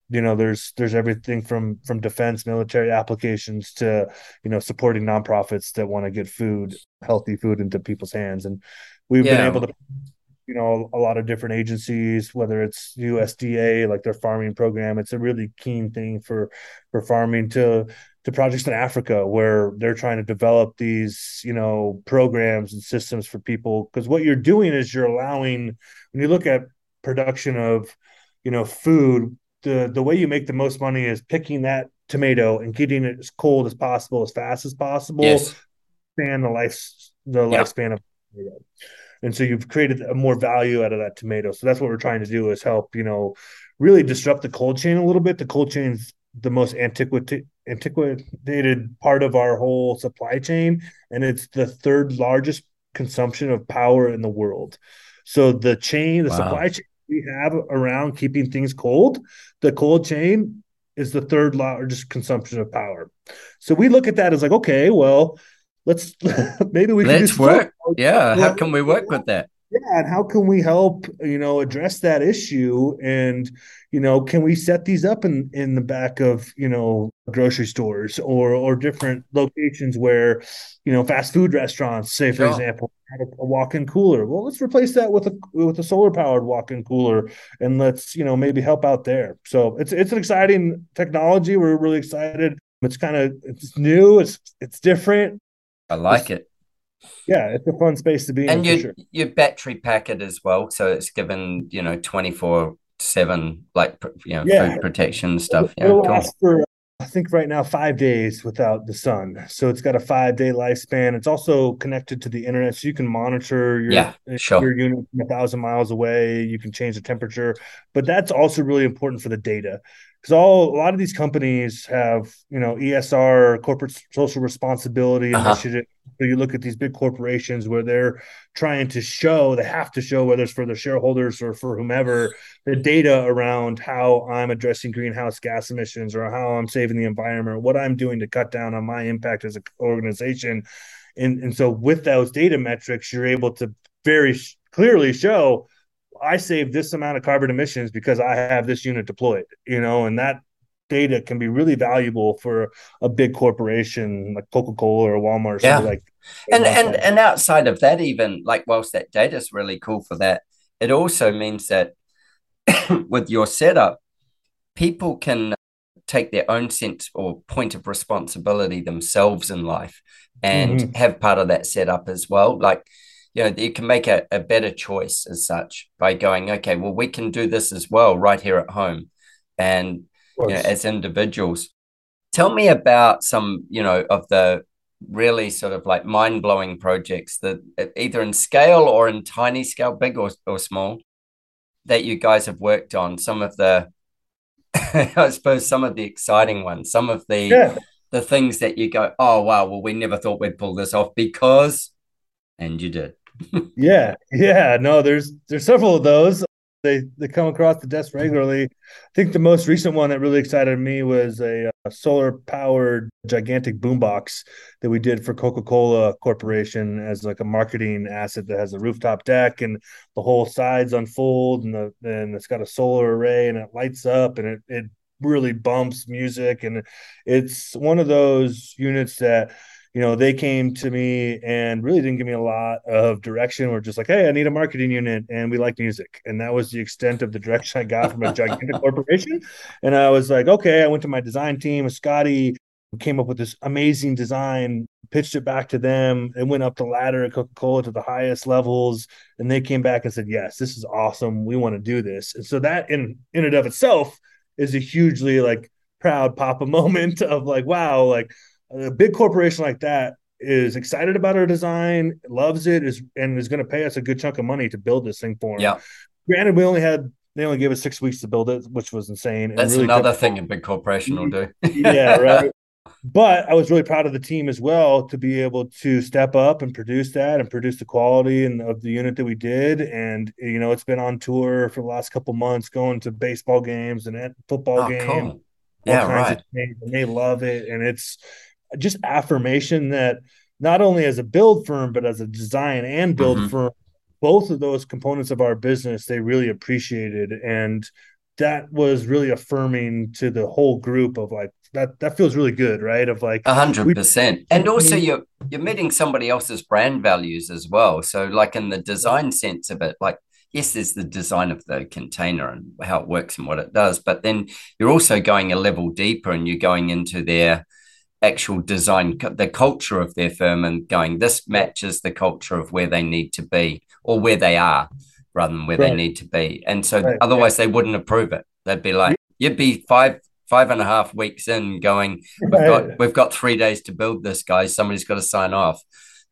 Speaker 2: You know, there's there's everything from from defense, military applications to you know supporting nonprofits that want to get food, healthy food into people's hands, and we've yeah. been able to you know a lot of different agencies whether it's USDA like their farming program it's a really keen thing for for farming to to projects in Africa where they're trying to develop these you know programs and systems for people because what you're doing is you're allowing when you look at production of you know food the the way you make the most money is picking that tomato and getting it as cold as possible as fast as possible
Speaker 3: yes.
Speaker 2: span the life the yeah. lifespan of and so you've created a more value out of that tomato so that's what we're trying to do is help you know really disrupt the cold chain a little bit the cold chain's the most antiquated antiquated part of our whole supply chain and it's the third largest consumption of power in the world so the chain the wow. supply chain we have around keeping things cold the cold chain is the third largest consumption of power so we look at that as like okay well let's maybe we
Speaker 3: let's work. Yeah, how can we work with that?
Speaker 2: Yeah, and how can we help you know address that issue? And you know, can we set these up in in the back of you know grocery stores or or different locations where you know fast food restaurants, say for example, have a, a walk-in cooler. Well, let's replace that with a with a solar powered walk-in cooler, and let's you know maybe help out there. So it's it's an exciting technology. We're really excited. It's kind of it's new. It's it's different
Speaker 3: I like it.
Speaker 2: Yeah, it's a fun space to be
Speaker 3: and
Speaker 2: in.
Speaker 3: And you you battery pack it as well, so it's given you know twenty four seven like you know yeah. food protection stuff.
Speaker 2: Yeah, it'll cool. last for I think right now five days without the sun. So it's got a five day lifespan. It's also connected to the internet, so you can monitor your
Speaker 3: yeah, uh, sure.
Speaker 2: your unit from a thousand miles away. You can change the temperature, but that's also really important for the data because all a lot of these companies have you know ESR corporate social responsibility uh-huh. initiative. So you look at these big corporations where they're trying to show they have to show whether it's for their shareholders or for whomever the data around how I'm addressing greenhouse gas emissions or how I'm saving the environment what I'm doing to cut down on my impact as an organization. And, and so with those data metrics, you're able to very clearly show I save this amount of carbon emissions because I have this unit deployed, you know, and that data can be really valuable for a big corporation like Coca-Cola or Walmart or yeah. like
Speaker 3: and and and outside of that even like whilst that data is really cool for that it also means that with your setup people can take their own sense or point of responsibility themselves in life and mm-hmm. have part of that setup as well like you know you can make a, a better choice as such by going okay well we can do this as well right here at home. And you know, as individuals tell me about some you know of the really sort of like mind-blowing projects that uh, either in scale or in tiny scale big or, or small that you guys have worked on. Some of the i suppose some of the exciting ones some of the yeah. the things that you go oh wow well we never thought we'd pull this off because and you did
Speaker 2: yeah, yeah. No, there's there's several of those. They they come across the desk regularly. I think the most recent one that really excited me was a, uh, a solar powered gigantic boombox that we did for Coca Cola Corporation as like a marketing asset that has a rooftop deck and the whole sides unfold and the and it's got a solar array and it lights up and it it really bumps music and it's one of those units that you know, they came to me and really didn't give me a lot of direction. We're just like, hey, I need a marketing unit and we like music. And that was the extent of the direction I got from a gigantic corporation. And I was like, okay, I went to my design team, Scotty who came up with this amazing design, pitched it back to them, and went up the ladder at Coca-Cola to the highest levels. And they came back and said, Yes, this is awesome. We want to do this. And so that in in and of itself is a hugely like proud papa moment of like, wow, like a big corporation like that is excited about our design, loves it, is and is going to pay us a good chunk of money to build this thing for them.
Speaker 3: Yeah.
Speaker 2: Granted, we only had they only gave us six weeks to build it, which was insane.
Speaker 3: That's really another thing a big corporation will do.
Speaker 2: yeah, right. But I was really proud of the team as well to be able to step up and produce that and produce the quality and of the unit that we did. And you know, it's been on tour for the last couple months, going to baseball games and football oh, games. Cool.
Speaker 3: Yeah, right.
Speaker 2: and they love it, and it's just affirmation that not only as a build firm but as a design and build mm-hmm. firm both of those components of our business they really appreciated. And that was really affirming to the whole group of like that that feels really good right? Of like
Speaker 3: a hundred percent. And also you're you're meeting somebody else's brand values as well. So like in the design sense of it like yes there's the design of the container and how it works and what it does but then you're also going a level deeper and you're going into their actual design the culture of their firm and going this matches the culture of where they need to be or where they are rather than where right. they need to be. And so right. otherwise they wouldn't approve it. They'd be like you'd be five five and a half weeks in going we've got we've got three days to build this guys. Somebody's got to sign off.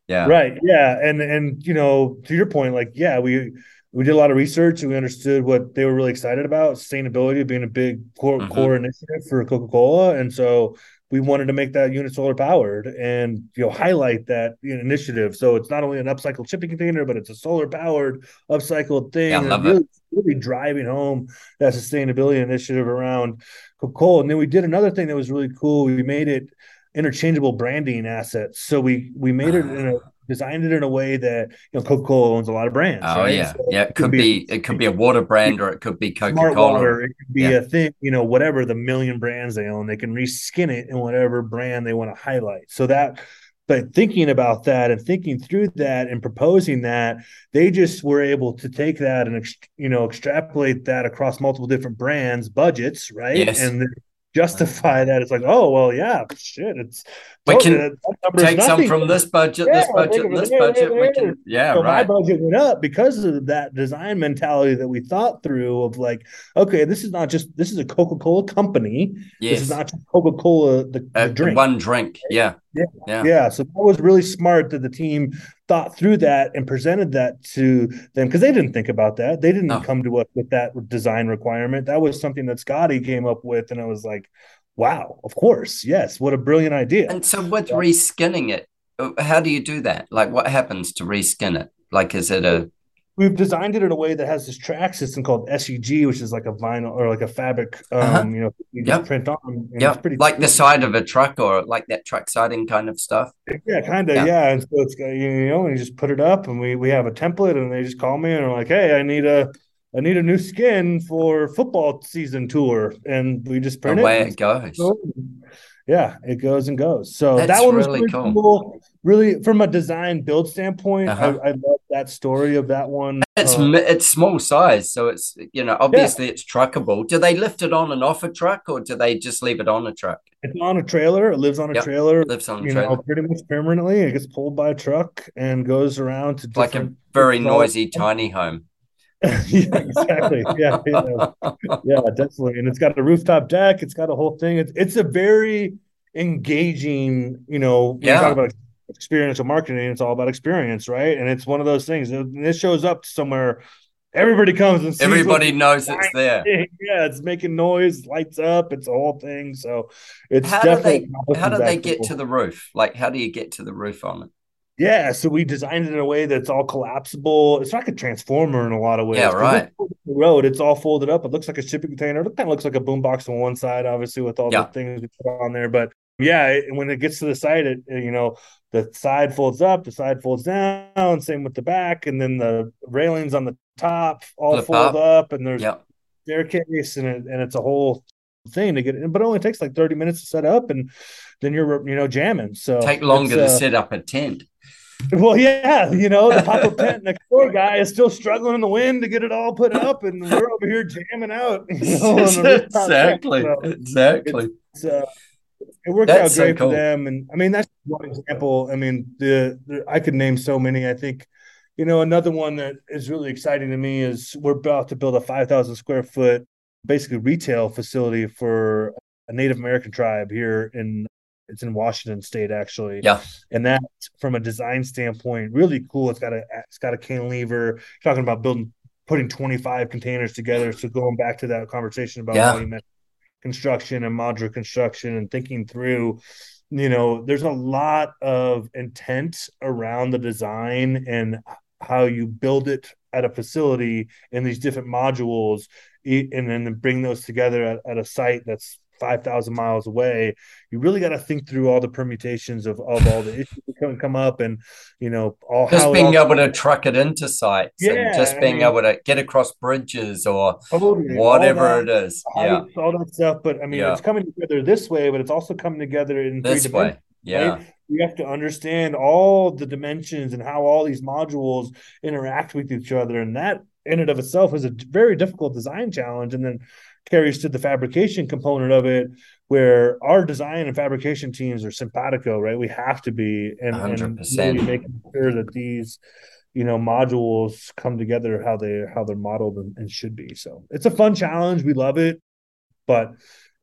Speaker 3: Yeah.
Speaker 2: Right. Yeah. And and you know to your point like yeah we we did a lot of research and we understood what they were really excited about sustainability being a big core, mm-hmm. core initiative for coca-cola. And so we wanted to make that unit solar powered and you know highlight that initiative. So it's not only an upcycled shipping container, but it's a solar powered upcycled thing. Yeah,
Speaker 3: love
Speaker 2: really, really driving home that sustainability initiative around Coca-Cola. And then we did another thing that was really cool. We made it interchangeable branding assets. So we we made it in a designed it in a way that you know Coca-Cola owns a lot of brands.
Speaker 3: Oh right? yeah, so yeah. It, could, be, be, it could be a water brand or it could be Coca-Cola. Water,
Speaker 2: it could be yeah. a thing, you know, whatever the million brands they own, they can reskin it in whatever brand they want to highlight. So that but thinking about that and thinking through that and proposing that they just were able to take that and you know extrapolate that across multiple different brands budgets right
Speaker 3: yes.
Speaker 2: and justify that. It's like, oh well, yeah, shit. It's
Speaker 3: we can take some from this budget, yeah, this budget, this budget. we can, yeah, so right.
Speaker 2: My budget went up because of that design mentality that we thought through of like, okay, this is not just this is a Coca Cola company. Yes. This is not just Coca Cola the, uh, the drink,
Speaker 3: one drink. Yeah.
Speaker 2: yeah, yeah, yeah. So that was really smart that the team thought through that and presented that to them because they didn't think about that. They didn't come to us with that design requirement. That was something that Scotty came up with, and I was like, wow, of course, yes, what a brilliant idea.
Speaker 3: And so with yeah. reskinning it, how do you do that? Like what happens to reskin it? Like is it a
Speaker 2: We've designed it in a way that has this track system called SEG, which is like a vinyl or like a fabric, uh-huh. um, you know, you yep. print on.
Speaker 3: Yeah, pretty like cool. the side of a truck or like that truck siding kind of stuff.
Speaker 2: Yeah, kind of. Yeah. yeah. and so it's you know, and you just put it up, and we we have a template, and they just call me and are like, "Hey, I need a I need a new skin for football season tour, and we just print
Speaker 3: Away
Speaker 2: it.
Speaker 3: it goes.
Speaker 2: Yeah, it goes and goes. So That's that one was really cool. cool. Really, from a design build standpoint, uh-huh. I, I, love that story of that one.
Speaker 3: It's uh, it's small size, so it's you know obviously yeah. it's truckable. Do they lift it on and off a truck, or do they just leave it on a truck?
Speaker 2: It's on a trailer. It lives on a yep. trailer. lives on a you trailer. know pretty much permanently. It gets pulled by a truck and goes around to
Speaker 3: like a very noisy tiny home.
Speaker 2: yeah, exactly. Yeah, yeah, yeah, definitely. And it's got a rooftop deck. It's got a whole thing. It's it's a very engaging. You know,
Speaker 3: yeah. talk
Speaker 2: about experiential marketing. It's all about experience, right? And it's one of those things. And it shows up somewhere. Everybody comes and
Speaker 3: everybody knows it's there.
Speaker 2: Yeah, it's making noise, lights up. It's a whole thing. So it's
Speaker 3: how do they how do they get to the roof? Like, how do you get to the roof on it?
Speaker 2: Yeah, so we designed it in a way that's all collapsible. It's like a transformer in a lot of ways.
Speaker 3: Yeah, right.
Speaker 2: The road, it's all folded up. It looks like a shipping container. It kind of looks like a boombox on one side, obviously, with all yeah. the things we put on there. But yeah, when it gets to the side, it you know the side folds up, the side folds down. Same with the back, and then the railings on the top all fold up, up and there's
Speaker 3: yep.
Speaker 2: staircase, and it, and it's a whole thing to get in, but it only takes like 30 minutes to set up and then you're you know jamming so
Speaker 3: take longer to uh, set up a tent
Speaker 2: well, yeah, you know, the pop up tent next door guy is still struggling in the wind to get it all put up, and we're over here jamming out. You know,
Speaker 3: exactly, so exactly.
Speaker 2: Uh, it worked that's out great so cool. for them, and I mean that's one example. I mean, the, the I could name so many. I think, you know, another one that is really exciting to me is we're about to build a five thousand square foot, basically retail facility for a Native American tribe here in it's in Washington State actually.
Speaker 3: Yeah,
Speaker 2: and that from a design standpoint, really cool. It's got a it's got a cantilever. Talking about building, putting twenty five containers together. So going back to that conversation about
Speaker 3: yeah. volume
Speaker 2: construction and modular construction and thinking through you know there's a lot of intent around the design and how you build it at a facility in these different modules and then bring those together at, at a site that's 5,000 miles away, you really got to think through all the permutations of, of all the issues that can come up and, you know, all
Speaker 3: just being able to truck it into sites
Speaker 2: yeah,
Speaker 3: just being I mean, able to get across bridges or totally, whatever that, it is. Yeah.
Speaker 2: All that stuff. But I mean, yeah. it's coming together this way, but it's also coming together in
Speaker 3: this way. Yeah. Right?
Speaker 2: We have to understand all the dimensions and how all these modules interact with each other. And that in and of itself is a very difficult design challenge. And then carries to the fabrication component of it, where our design and fabrication teams are simpatico, right? We have to be and, 100%. and really making sure that these you know modules come together how they how they're modeled and, and should be so it's a fun challenge we love it but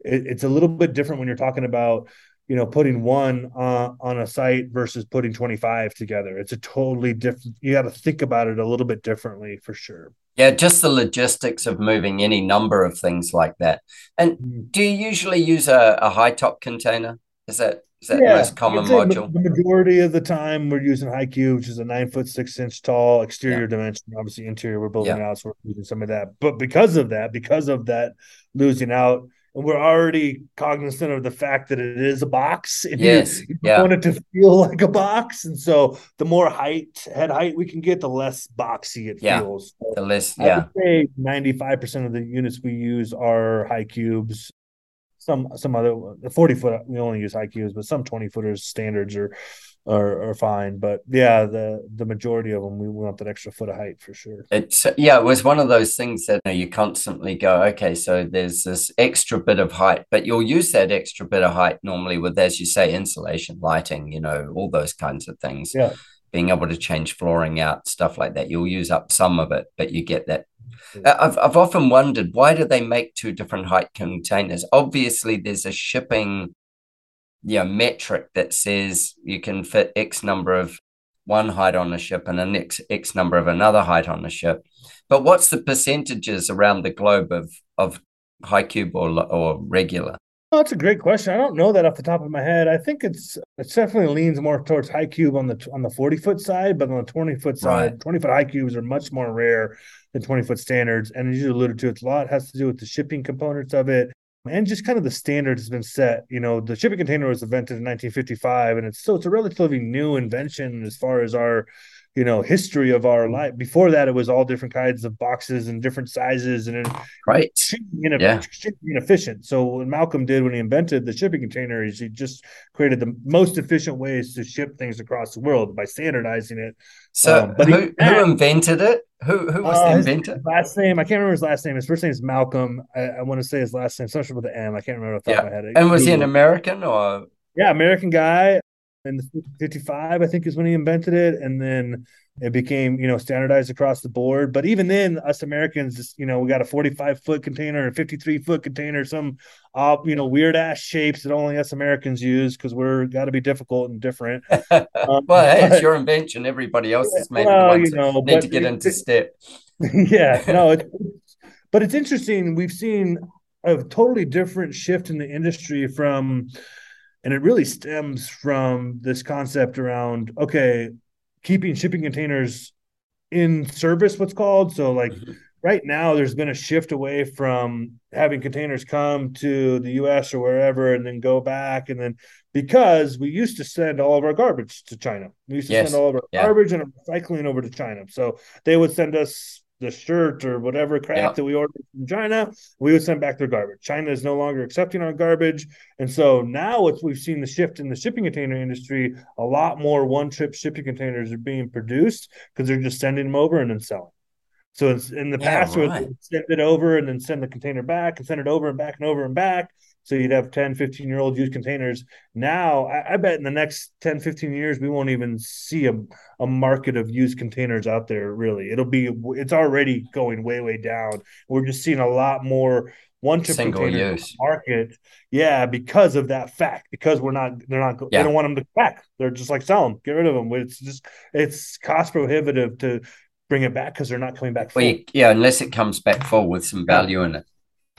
Speaker 2: it, it's a little bit different when you're talking about you know putting one uh, on a site versus putting 25 together. It's a totally different you got to think about it a little bit differently for sure.
Speaker 3: Yeah just the logistics of moving any number of things like that. And mm-hmm. do you usually use a, a high top container? Is that is that yeah, the most common module?
Speaker 2: the majority of the time we're using high cube which is a nine foot six inch tall exterior yeah. dimension. Obviously interior we're building yeah. out so we're using some of that. But because of that because of that losing out and we're already cognizant of the fact that it is a box.
Speaker 3: And yes,
Speaker 2: you, you yeah. want it to feel like a box, and so the more height, head height we can get, the less boxy it
Speaker 3: yeah.
Speaker 2: feels.
Speaker 3: So the less, yeah.
Speaker 2: say ninety-five percent of the units we use are high cubes. Some some other forty foot we only use high cubes, but some twenty footers standards are are, are fine. But yeah, the the majority of them we want that extra foot of height for sure.
Speaker 3: It's yeah, it was one of those things that you, know, you constantly go, okay, so there's this extra bit of height, but you'll use that extra bit of height normally with, as you say, insulation, lighting, you know, all those kinds of things.
Speaker 2: Yeah.
Speaker 3: Being able to change flooring out, stuff like that. You'll use up some of it, but you get that uh, I've, I've often wondered why do they make two different height containers? Obviously, there's a shipping yeah metric that says you can fit X number of one height on a ship and an X, X number of another height on a ship. But what's the percentages around the globe of of high cube or or regular?
Speaker 2: Oh, that's a great question. I don't know that off the top of my head. I think it's it definitely leans more towards high cube on the on the 40 foot side, but on the 20 foot side, right. 20 foot high cubes are much more rare than 20 foot standards. And as you alluded to, it's a lot has to do with the shipping components of it and just kind of the standard has been set. You know, the shipping container was invented in 1955, and it's so it's a relatively new invention as far as our you know history of our life. Before that it was all different kinds of boxes and different sizes and
Speaker 3: right.
Speaker 2: ineff- yeah. inefficient. So what malcolm did when he invented the shipping container is he just created the most efficient ways to ship things across the world by standardizing it.
Speaker 3: So um, but who, he, who invented it? Who who was uh, the inventor?
Speaker 2: last name i can't remember his last name. His first name is malcolm. I, I want to say his last name something with the m. I can't remember off the
Speaker 3: yeah.
Speaker 2: top of my head.
Speaker 3: And was Google. he an american or?
Speaker 2: Yeah american guy in the 55 i think is when he invented it. And then it became you know standardized across the board. But even then us americans just you know we got a 45 foot container and 53 foot container some uh you know weird ass shapes that only us americans use because we're got to be difficult and different.
Speaker 3: Um, well hey, it's your invention. Everybody else is made well, you know, need to get into it, step.
Speaker 2: Yeah no it's, but it's interesting. We've seen a totally different shift in the industry from and it really stems from this concept around okay keeping shipping containers in service what's called so like mm-hmm. right now there's been a shift away from having containers come to the US or wherever and then go back and then because we used to send all of our garbage to China we used to yes. send all of our yeah. garbage and recycling over to China so they would send us the shirt or whatever crap yeah. that we ordered from China, we would send back their garbage. China is no longer accepting our garbage. And so now what we've seen the shift in the shipping container industry, a lot more one trip shipping containers are being produced because they're just sending them over and then selling. So it's in the past, yeah, right. send it over and then send the container back and send it over and back and over and back. So you'd have 10, 15 year old used containers. Now, I, I, bet in the next 10, 15 years, we won't even see a, a market of used containers out there, really. It'll be, it's already going way, way down. We're just seeing a lot more one trip container use. market. Yeah, because of that fact, because we're not, they're not, yeah. they don't want them to back. They're just like, sell them, get rid of them. It's just, it's cost prohibitive to bring it back because they're not coming back.
Speaker 3: Well, you, yeah, unless it comes back full with some value in it.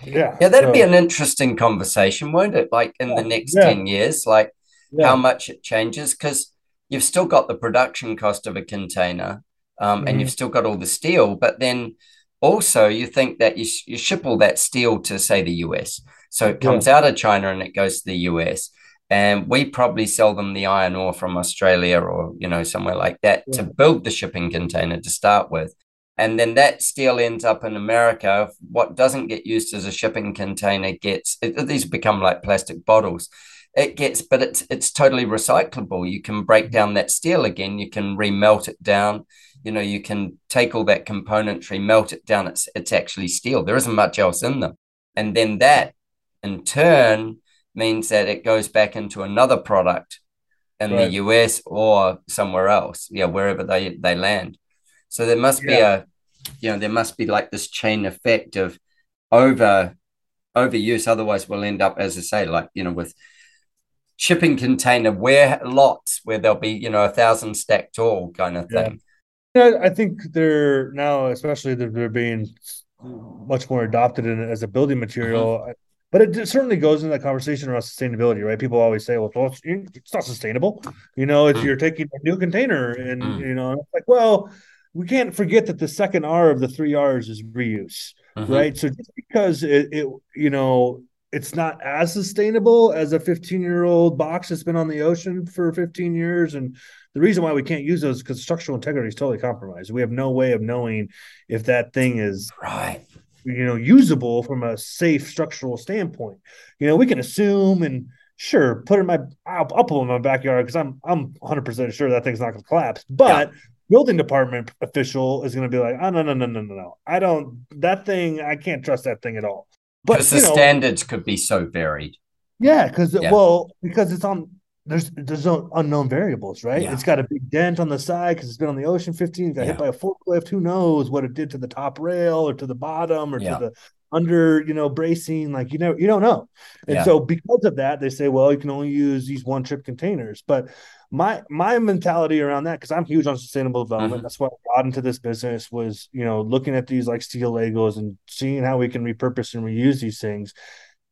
Speaker 2: Yeah.
Speaker 3: Yeah, that'd so, be an interesting conversation, won't it? Like in yeah, the next yeah. 10 years, like yeah. how much it changes. Because you've still got the production cost of a container um, mm-hmm. and you've still got all the steel, but then also you think that you, you ship all that steel to, say, the US. So it comes out of China and it goes to the US. And we probably sell them the iron ore from Australia or, you know, somewhere like that to build the shipping container to start with. And then that steel ends up in America. What doesn't get used as a shipping container gets, it, these become like plastic bottles. It gets but it's it's totally recyclable. You can break down that steel again. You can remelt it down. You know you can take all that componentry melt it down. It's it's actually steel. There isn't much else in them. And then that in turn means that it goes back into another product in right. the US or somewhere else, yeah, wherever they they land. So there must yeah. be a, you know, there must be like this chain effect of over overuse. Otherwise, we'll end up, as I say, like you know, with shipping container where lots where there'll be you know a thousand stacked tall kind of thing.
Speaker 2: Yeah, I think they're now, especially they're, they're being much more adopted in, as a building material. Mm-hmm. But it certainly goes in that conversation around sustainability, right? People always say, "Well, it's, it's not sustainable." You know, if mm. you're taking a new container, and mm. you know, it's like, well, we can't forget that the second R of the three R's is reuse, mm-hmm. right? So just because it, it, you know, it's not as sustainable as a 15 year old box that's been on the ocean for 15 years and the reason why we can't use those is because structural integrity is totally compromised we have no way of knowing if that thing is
Speaker 3: right
Speaker 2: you know usable from a safe structural standpoint you know we can assume and sure put it in my i'll, I'll pull in my backyard because i'm i'm 100% sure that thing's not going to collapse but yeah. Building department official is going to be like oh no no no no no no i don't that thing i can't trust that thing at all
Speaker 3: but the know, standards could be so varied
Speaker 2: yeah because yeah. well because it's on there's there's no unknown variables, right? Yeah. It's got a big dent on the side because it's been on the ocean 15. Got yeah. hit by a forklift. Who knows what it did to the top rail or to the bottom or to the under, you know, bracing. Like you know, you don't know. And so because of that, they say, well, you can only use these one trip containers. But my my mentality around that, because I'm huge on sustainable development. Mm-hmm. That's why I got into this business was, you know, looking at these like steel Legos and seeing how we can repurpose and reuse these things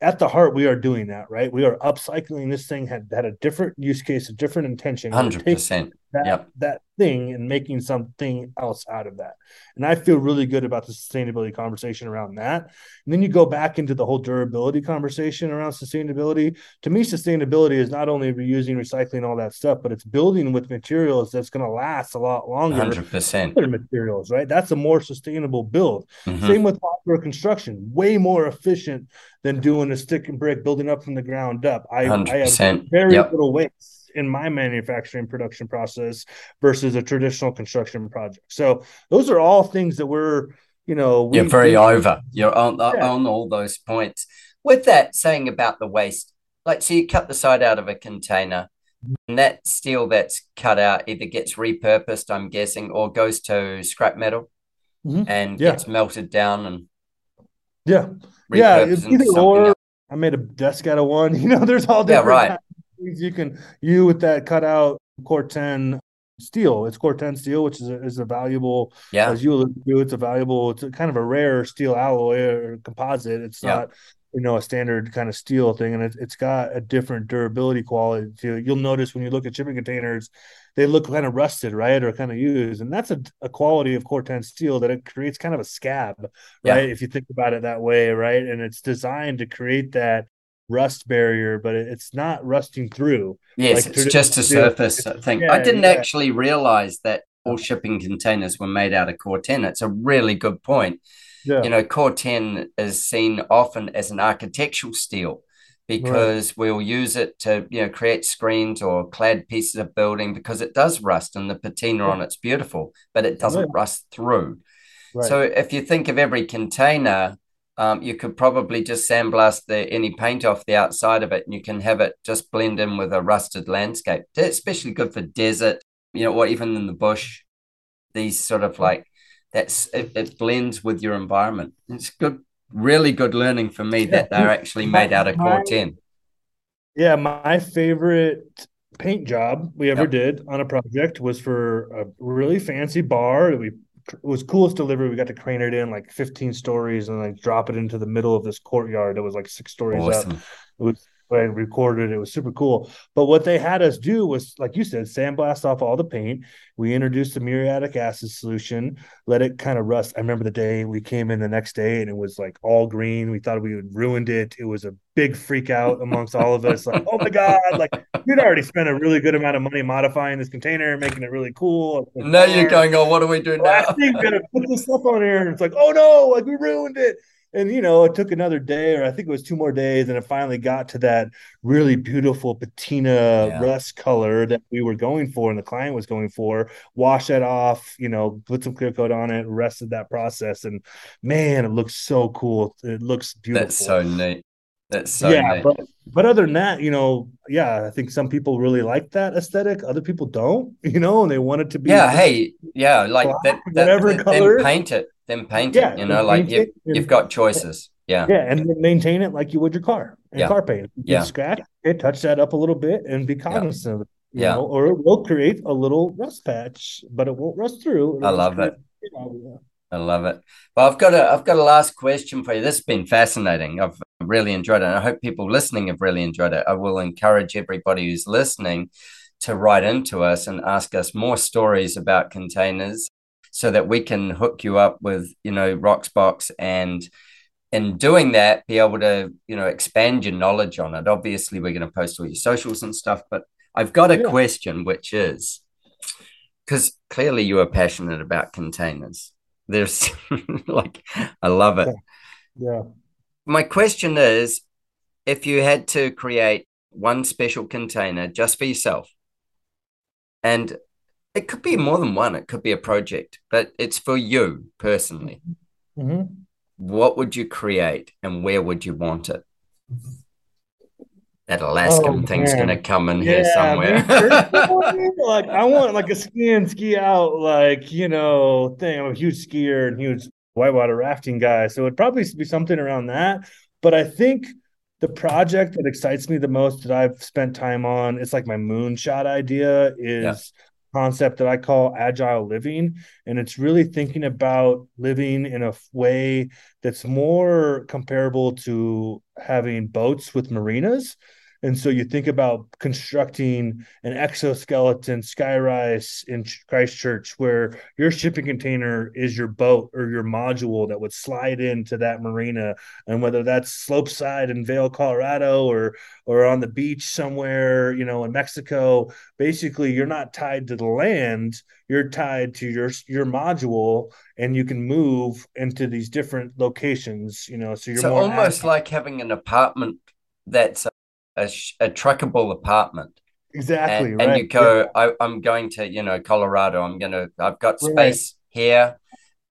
Speaker 2: at the heart, we are doing that, right? We are upcycling this thing had had a different use case, a different intention.
Speaker 3: Hundred percent.
Speaker 2: That yep. that thing and making something else out of that. And I feel really good about the sustainability conversation around that. And then you go back into the whole durability conversation around sustainability. To me, sustainability is not only reusing, recycling, all that stuff, but it's building with materials that's going to last a lot longer.
Speaker 3: Hundred percent.
Speaker 2: Other Materials, right? That's a more sustainable build. Mm-hmm. Same with modular construction, way more efficient than doing a stick and brick building up from the ground up. I, 100%. I have very yep. little waste in my manufacturing production process versus a traditional construction project. So those are all things that we're, you know,
Speaker 3: we, you're very we, over. You're on yeah. on all those points. With that saying about the waste, like so you cut the side out of a container and that steel that's cut out either gets repurposed, I'm guessing, or goes to scrap metal mm-hmm. and yeah. gets melted down and
Speaker 2: yeah, yeah, either or. I made a desk out of one. You know, there's all different yeah, right you can you with that cutout Corten steel. It's Corten steel, which is a, is a valuable, yeah. as you alluded to, it's a valuable, it's a kind of a rare steel alloy or composite. It's yeah. not, you know, a standard kind of steel thing, and it, it's got a different durability quality. To, you'll notice when you look at shipping containers, they look kind of rusted, right, or kind of used, and that's a, a quality of Corten steel that it creates kind of a scab, right, yeah. if you think about it that way, right, and it's designed to create that rust barrier, but it's not rusting through.
Speaker 3: Yes, like it's just a surface thing. Yeah, I didn't yeah. actually realize that all shipping containers were made out of Corten. It's a really good point. Yeah. You know, Corten is seen often as an architectural steel because right. we'll use it to, you know, create screens or clad pieces of building because it does rust and the patina on it's beautiful, but it doesn't rust through. Right. So if you think of every container um, you could probably just sandblast the any paint off the outside of it and you can have it just blend in with a rusted landscape especially good for desert you know or even in the bush these sort of like that's it, it blends with your environment it's good really good learning for me that they're actually made out of Corten.
Speaker 2: Yeah, my favorite paint job we ever yep. did on a project was for a really fancy bar that we it was coolest delivery. We got to crane it in like 15 stories and like drop it into the middle of this courtyard that was like six stories awesome. up. It was recorded it. It was super cool. But what they had us do was, like you said, sandblast off all the paint. We introduced a muriatic acid solution, let it kind of rust. I remember the day we came in the next day and it was like all green. We thought we had ruined it. It was a big freak out amongst all of us. Like, oh my God, like we'd already spent a really good amount of money modifying this container, making it really cool.
Speaker 3: Now you're going, oh, what do we do now?
Speaker 2: I think gonna put this stuff on here. And it's like, oh no, like we ruined it and you know it took another day or i think it was two more days and it finally got to that really beautiful patina yeah. rust color that we were going for and the client was going for wash that off you know put some clear coat on it rested that process and man it looks so cool it looks beautiful
Speaker 3: that's so neat that's so
Speaker 2: yeah neat. but but other than that you know yeah i think some people really like that aesthetic other people don't you know and they want it to be
Speaker 3: yeah hey yeah like that, that whatever color paint it then paint yeah, it. You know, like you've, you've got choices. Yeah.
Speaker 2: Yeah. And maintain it like you would your car and yeah. car paint. You yeah. Scratch it, touch that up a little bit and be cognizant yeah. of it. yeah. Know, or it will create a little rust patch, but it won't rust through.
Speaker 3: It'll I love it. You I love it. Well, I've got a I've got a last question for you. This has been fascinating. I've really enjoyed it. And I hope people listening have really enjoyed it. I will encourage everybody who's listening to write into us and ask us more stories about containers so that we can hook you up with you know Roxbox and in doing that be able to you know expand your knowledge on it obviously we're going to post all your socials and stuff but i've got a yeah. question which is because clearly you are passionate about containers there's like i love it
Speaker 2: yeah. yeah
Speaker 3: my question is if you had to create one special container just for yourself and it could be more than one. It could be a project, but it's for you personally.
Speaker 2: Mm-hmm.
Speaker 3: What would you create and where would you want it? That Alaskan oh, thing's going to come in yeah, here somewhere.
Speaker 2: like I want like a ski in, ski out, like you know, thing. I'm a huge skier and huge whitewater rafting guy, so it'd probably be something around that. But I think the project that excites me the most that I've spent time on, it's like my moonshot idea is yeah concept that I call agile living. And it's really thinking about living in a way that's more comparable to having boats with marinas and so you think about constructing an exoskeleton skyrise in Christchurch where your shipping container is your boat or your module that would slide into that marina. And whether that's slopeside in Vail, Colorado or or on the beach somewhere, you know, in Mexico, basically you're not tied to the land, you're tied to your your module and you can move into these different locations, you know. So you're
Speaker 3: so almost like having an apartment that's a, a truckable apartment.
Speaker 2: Exactly.
Speaker 3: And, right. and you go, yeah. I, am going to, you know, Colorado. I'm going to, I've got space right. here.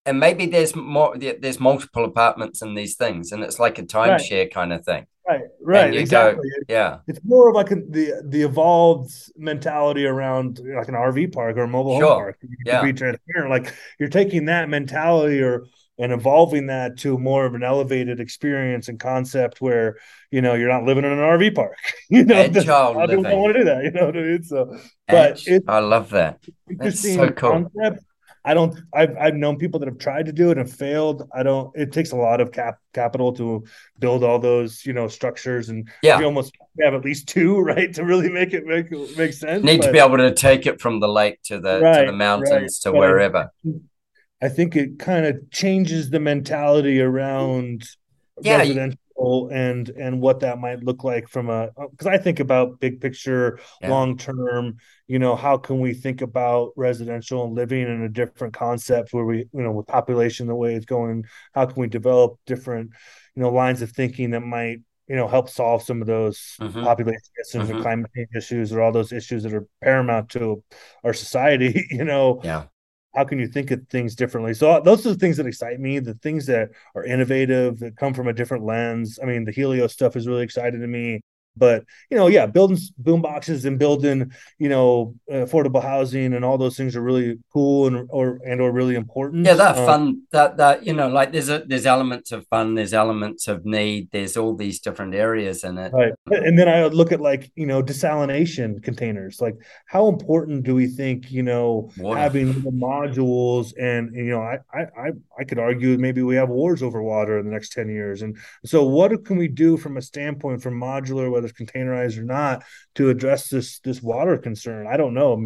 Speaker 3: And maybe there's more, there's multiple apartments in these things. And it's like a timeshare right. kind of thing.
Speaker 2: Right, right, exactly.
Speaker 3: Go, yeah,
Speaker 2: it's more of like a, the the evolved mentality around like an RV park or a mobile sure. home park. You
Speaker 3: yeah.
Speaker 2: be transparent. Like you're taking that mentality or and evolving that to more of an elevated experience and concept where you know you're not living in an RV park. you know, I don't want to do that. You know what I mean? So, but
Speaker 3: I love that. That's so cool. Concept.
Speaker 2: I don't. I've I've known people that have tried to do it and failed. I don't. It takes a lot of cap capital to build all those you know structures, and
Speaker 3: yeah,
Speaker 2: you almost have at least two right to really make it make make sense.
Speaker 3: Need but, to be able to take it from the lake to the right, to the mountains right. to but wherever.
Speaker 2: I think it kind of changes the mentality around yeah, residential you, and and what that might look like from a because I think about big picture, yeah. long term. You know, how can we think about residential and living in a different concept where we, you know, with population the way it's going, how can we develop different, you know, lines of thinking that might you know help solve some of those mm-hmm. population issues mm-hmm. or climate change issues or all those issues that are paramount to our society you know
Speaker 3: yeah
Speaker 2: how can you think of things differently? So uh, those are the things that excite me the things that are innovative that come from a different lens. I mean the helio stuff is really exciting to me but you know yeah building boom boxes and building you know affordable housing and all those things are really cool and or and or really important
Speaker 3: yeah that um, fun that that you know like there's a there's elements of fun there's elements of need there's all these different areas in it.
Speaker 2: Right. And then i would look at like you know desalination containers. Like how important do we think you know Water. having the modules and you know I, I i could argue maybe we have wars over water in the next 10 years. And so what can we do from a standpoint from modular whether it's containerized or not, to address this this water concern. I don't know.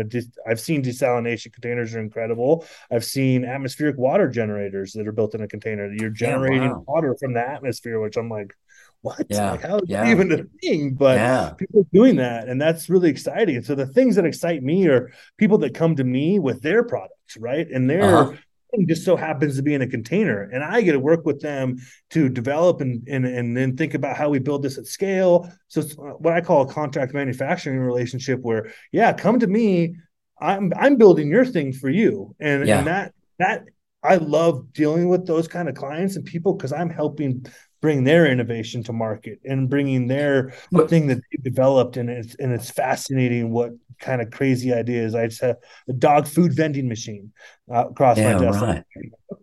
Speaker 2: I've seen desalination containers are incredible. I've seen atmospheric water generators that are built in a container. You're generating yeah, wow. water from the atmosphere, which I'm like, what? Yeah. Like, how is yeah. even a thing? But yeah. people are doing that, and that's really exciting. So the things that excite me are people that come to me with their products, right? And their uh-huh just so happens to be in a container and i get to work with them to develop and, and and then think about how we build this at scale so it's uh, what i call a contract manufacturing relationship where yeah come to me i'm i'm building your thing for you and, yeah. and that that i love dealing with those kind of clients and people because i'm helping bring their innovation to market and bringing their but, thing that they developed and it's and it's fascinating what kind of crazy ideas i just had a dog food vending machine uh, across yeah, my desk. right.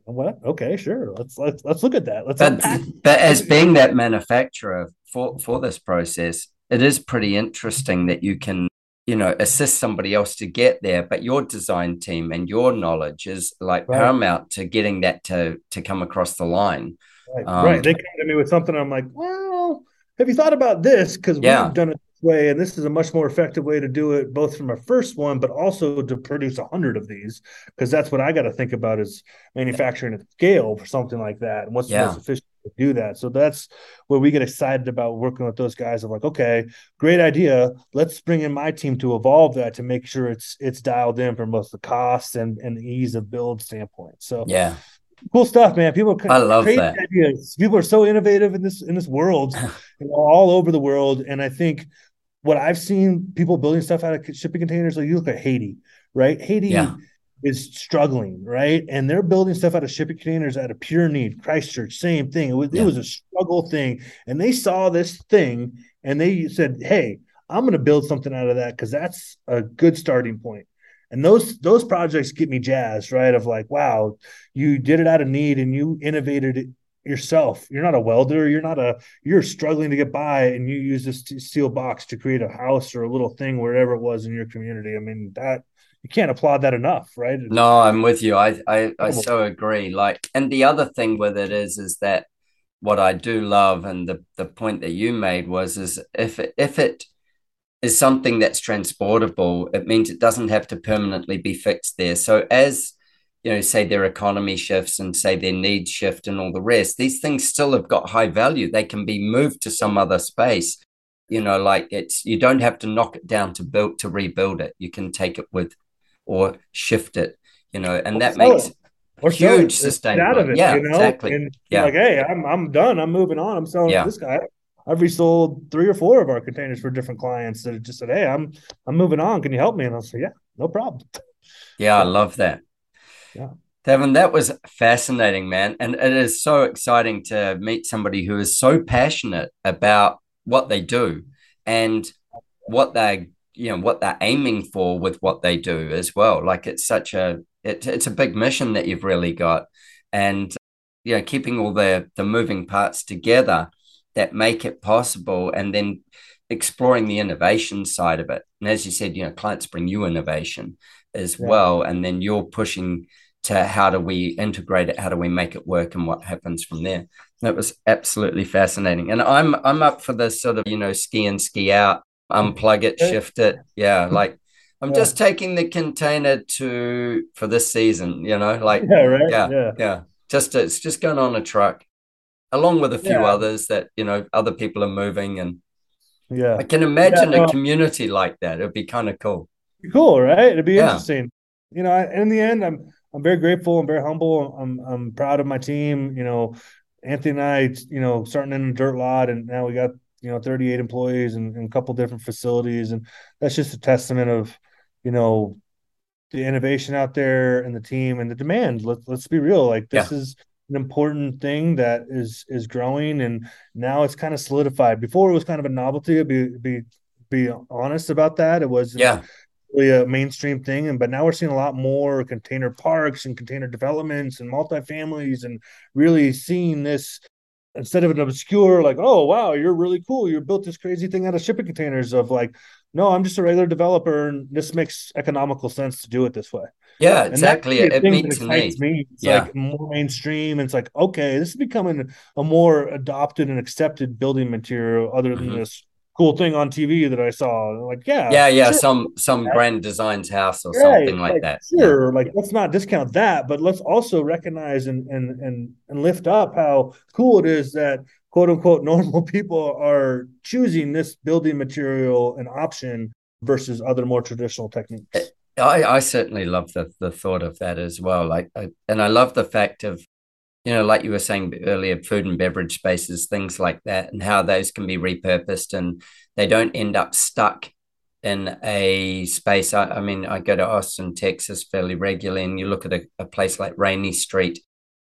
Speaker 2: what? Okay sure. Let's let's let's look at that. Let's
Speaker 3: but, but as being that manufacturer for for this process it is pretty interesting that you can you know assist somebody else to get there but your design team and your knowledge is like right. paramount to getting that to to come across the line
Speaker 2: Right. Um, right. They come to me with something. I'm like, well, have you thought about this? Because yeah. we've done it this way, and this is a much more effective way to do it, both from a first one, but also to produce a hundred of these. Because that's what I got to think about is manufacturing at scale for something like that, and what's yeah. the most efficient to do that. So that's where we get excited about working with those guys. Of like, okay, great idea. Let's bring in my team to evolve that to make sure it's it's dialed in from both the cost and and ease of build standpoint. So
Speaker 3: yeah
Speaker 2: cool stuff, man. People,
Speaker 3: I love that.
Speaker 2: Ideas. People are so innovative in this in this world, you know, all over the world. And I think what I've seen people building stuff out of shipping containers. Like you look at Haiti, right? Haiti yeah. is struggling, right? And they're building stuff out of shipping containers out of pure need. Christchurch, same thing. It was yeah. it was a struggle thing, and they saw this thing and they said, "Hey." I'm going to build something out of that because that's a good starting point and those those projects get me jazzed right? Of like wow you did it out of need and you innovated it yourself. You're not a welder. You're not a you're struggling to get by and you use this steel box to create a house or a little thing wherever it was in your community. I mean that you can't applaud that enough right?
Speaker 3: No i'm with you. I i, I so agree. Like and the other thing with it is is that what i do love and the the point that you made was is if it, if it is something that's transportable, it means it doesn't have to permanently be fixed there. So as you know, say their economy shifts and say their needs shift and all the rest, these things still have got high value. They can be moved to some other space. You know, like it's you don't have to knock it down to build to rebuild it. You can take it with or shift it, you know, and that makes or huge sustainability. Out of it, yeah, you know? exactly.
Speaker 2: And yeah. like, hey, I'm I'm done. I'm moving on. I'm selling yeah. this guy. I've resold three or four of our containers for different clients that just said, "Hey, I'm I'm moving on. Can you help me?" And I'll say, "Yeah, no problem."
Speaker 3: Yeah, I love that.
Speaker 2: Yeah.
Speaker 3: Davin, that was fascinating, man. And it is so exciting to meet somebody who is so passionate about what they do and what they you know what they're aiming for with what they do as well. Like it's such a it, it's a big mission that you've really got. And you know, keeping all the the moving parts together that make it possible and then exploring the innovation side of it. And as you said you know clients bring you innovation as yeah. well and then you're pushing to how do we integrate it how do we make it work and what happens from there. That was absolutely fascinating. And i'm i'm up for this sort of you know ski in ski out unplug it shift it. Yeah like i'm yeah. just taking the container to for this season you know like
Speaker 2: yeah right?
Speaker 3: yeah yeah, yeah. just it's just going on a truck along with a few yeah. others that you know other people are moving and
Speaker 2: yeah.
Speaker 3: I can imagine yeah, a community like that. It'd be kind of cool
Speaker 2: cool right? It'd be yeah. interesting. You know in the end i'm i'm very grateful and very humble. I'm i'm proud of my team. You know anthony and i you know starting in a dirt lot and now we got you know 38 employees and, and a couple different facilities. And that's just a testament of you know the innovation out there and the team and the demand. Let's let's be real. Like this is an important thing that is is growing and now it's kind of solidified. Before it was kind of a novelty be be be honest about that. It was
Speaker 3: yeah.
Speaker 2: really a mainstream thing and but now we're seeing a lot more container parks and container developments and multifamilies and really seeing this instead of an obscure like oh wow you're really cool you built this crazy thing out of shipping containers of like no i'm just a regular developer and this makes economical sense to do it this way
Speaker 3: yeah exactly it means
Speaker 2: me. me it's yeah. like more mainstream it's like okay this is becoming a more adopted and accepted building material other than mm-hmm. this cool thing on TV that I saw. Like, yeah,
Speaker 3: yeah, yeah, sure. some some grand designs house or right. something like, like that.
Speaker 2: Sure, yeah. like let's not discount that, but let's also recognize and and and and lift up how cool it is that quote unquote normal people are choosing this building material and option versus other more traditional techniques.
Speaker 3: I, I certainly love the the thought of that as well. Like, I, and I love the fact of you know, like you were saying earlier, food and beverage spaces, things like that, and how those can be repurposed and they don't end up stuck in a space. I, I mean, I go to Austin, Texas fairly regularly, and you look at a, a place like Rainey Street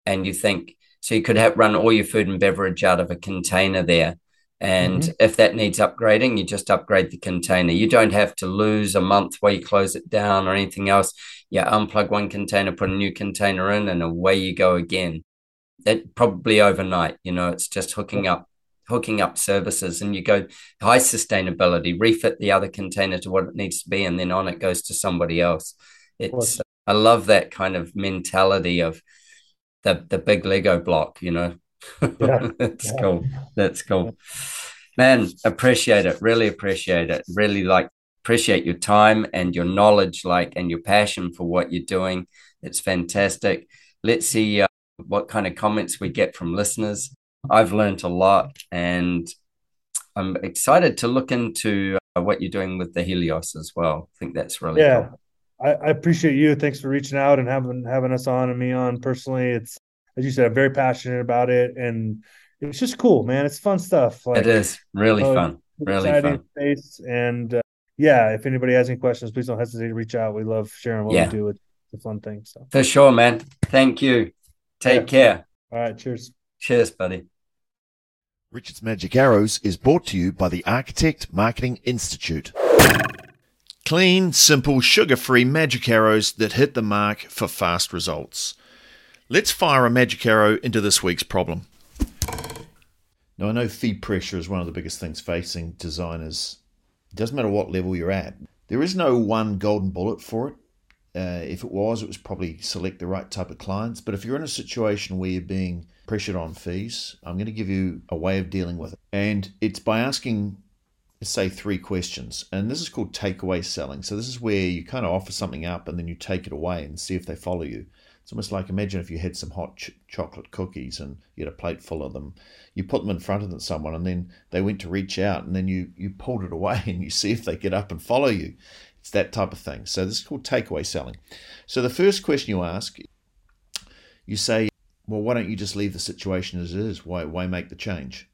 Speaker 3: and you think, so you could have run all your food and beverage out of a container there. And mm-hmm. if that needs upgrading, you just upgrade the container. You don't have to lose a month where you close it down or anything else. You unplug one container, put a new container in, and away you go again it probably overnight you know it's just hooking up hooking up services and you go high sustainability refit the other container to what it needs to be and then on it goes to somebody else it's i love that kind of mentality of the the big lego block you know yeah. that's yeah. cool that's cool man appreciate it really appreciate it really like appreciate your time and your knowledge like and your passion for what you're doing it's fantastic let's see uh, what kind of comments we get from listeners. I've learned a lot and I'm excited to look into uh, what you're doing with the Helios as well. I think that's really
Speaker 2: yeah. Cool. I, I appreciate you. Thanks for reaching out and having having us on and me on personally. It's as you said, I'm very passionate about it and it's just cool, man. It's fun stuff.
Speaker 3: Like, it is really uh, fun. Really fun.
Speaker 2: Space and uh, yeah, if anybody has any questions, please don't hesitate to reach out. We love sharing what yeah. we do. It's a fun thing. So
Speaker 3: for sure, man. Thank you. Take yeah. care.
Speaker 2: All right. Cheers.
Speaker 3: Cheers, buddy.
Speaker 4: Richard's Magic Arrows is brought to you by the Architect Marketing Institute. Clean, simple, sugar free magic arrows that hit the mark for fast results. Let's fire a magic arrow into this week's problem. Now, I know fee pressure is one of the biggest things facing designers. It doesn't matter what level you're at, there is no one golden bullet for it. Uh, if it was, it was probably select the right type of clients. But if you're in a situation where you're being pressured on fees, I'm going to give you a way of dealing with it. And it's by asking, say, three questions. And this is called takeaway selling. So this is where you kind of offer something up and then you take it away and see if they follow you. It's almost like imagine if you had some hot ch- chocolate cookies and you had a plate full of them. You put them in front of someone and then they went to reach out and then you, you pulled it away and you see if they get up and follow you. It's that type of thing. So this is called takeaway selling. So the first question you ask, you say, well, why don't you just leave the situation as it is? Why, why make the change?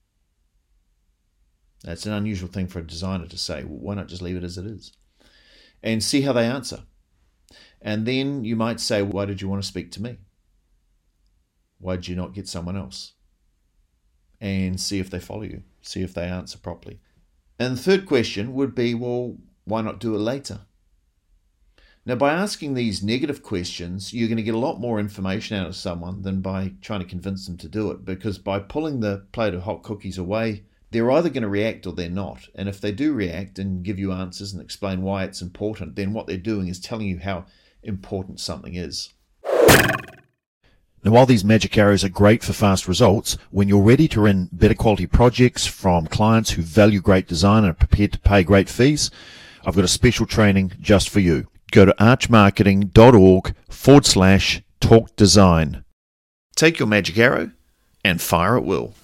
Speaker 4: That's an unusual thing for a designer to say. Well, why not just leave it as it is? And see how they answer. And then you might say, why did you want to speak to me? Why did you not get someone else? And see if they follow you, see if they answer properly. And the third question would be, well, why not do it later? Now, by asking these negative questions, you're going to get a lot more information out of someone than by trying to convince them to do it. Because by pulling the plate of hot cookies away, they're either going to react or they're not. And if they do react and give you answers and explain why it's important, then what they're doing is telling you how important something is. Now, while these magic arrows are great for fast results, when you're ready to run better quality projects from clients who value great design and are prepared to pay great fees, I've got a special training just for you. Go to archmarketing.org forward slash talk design. Take your magic arrow and fire at will.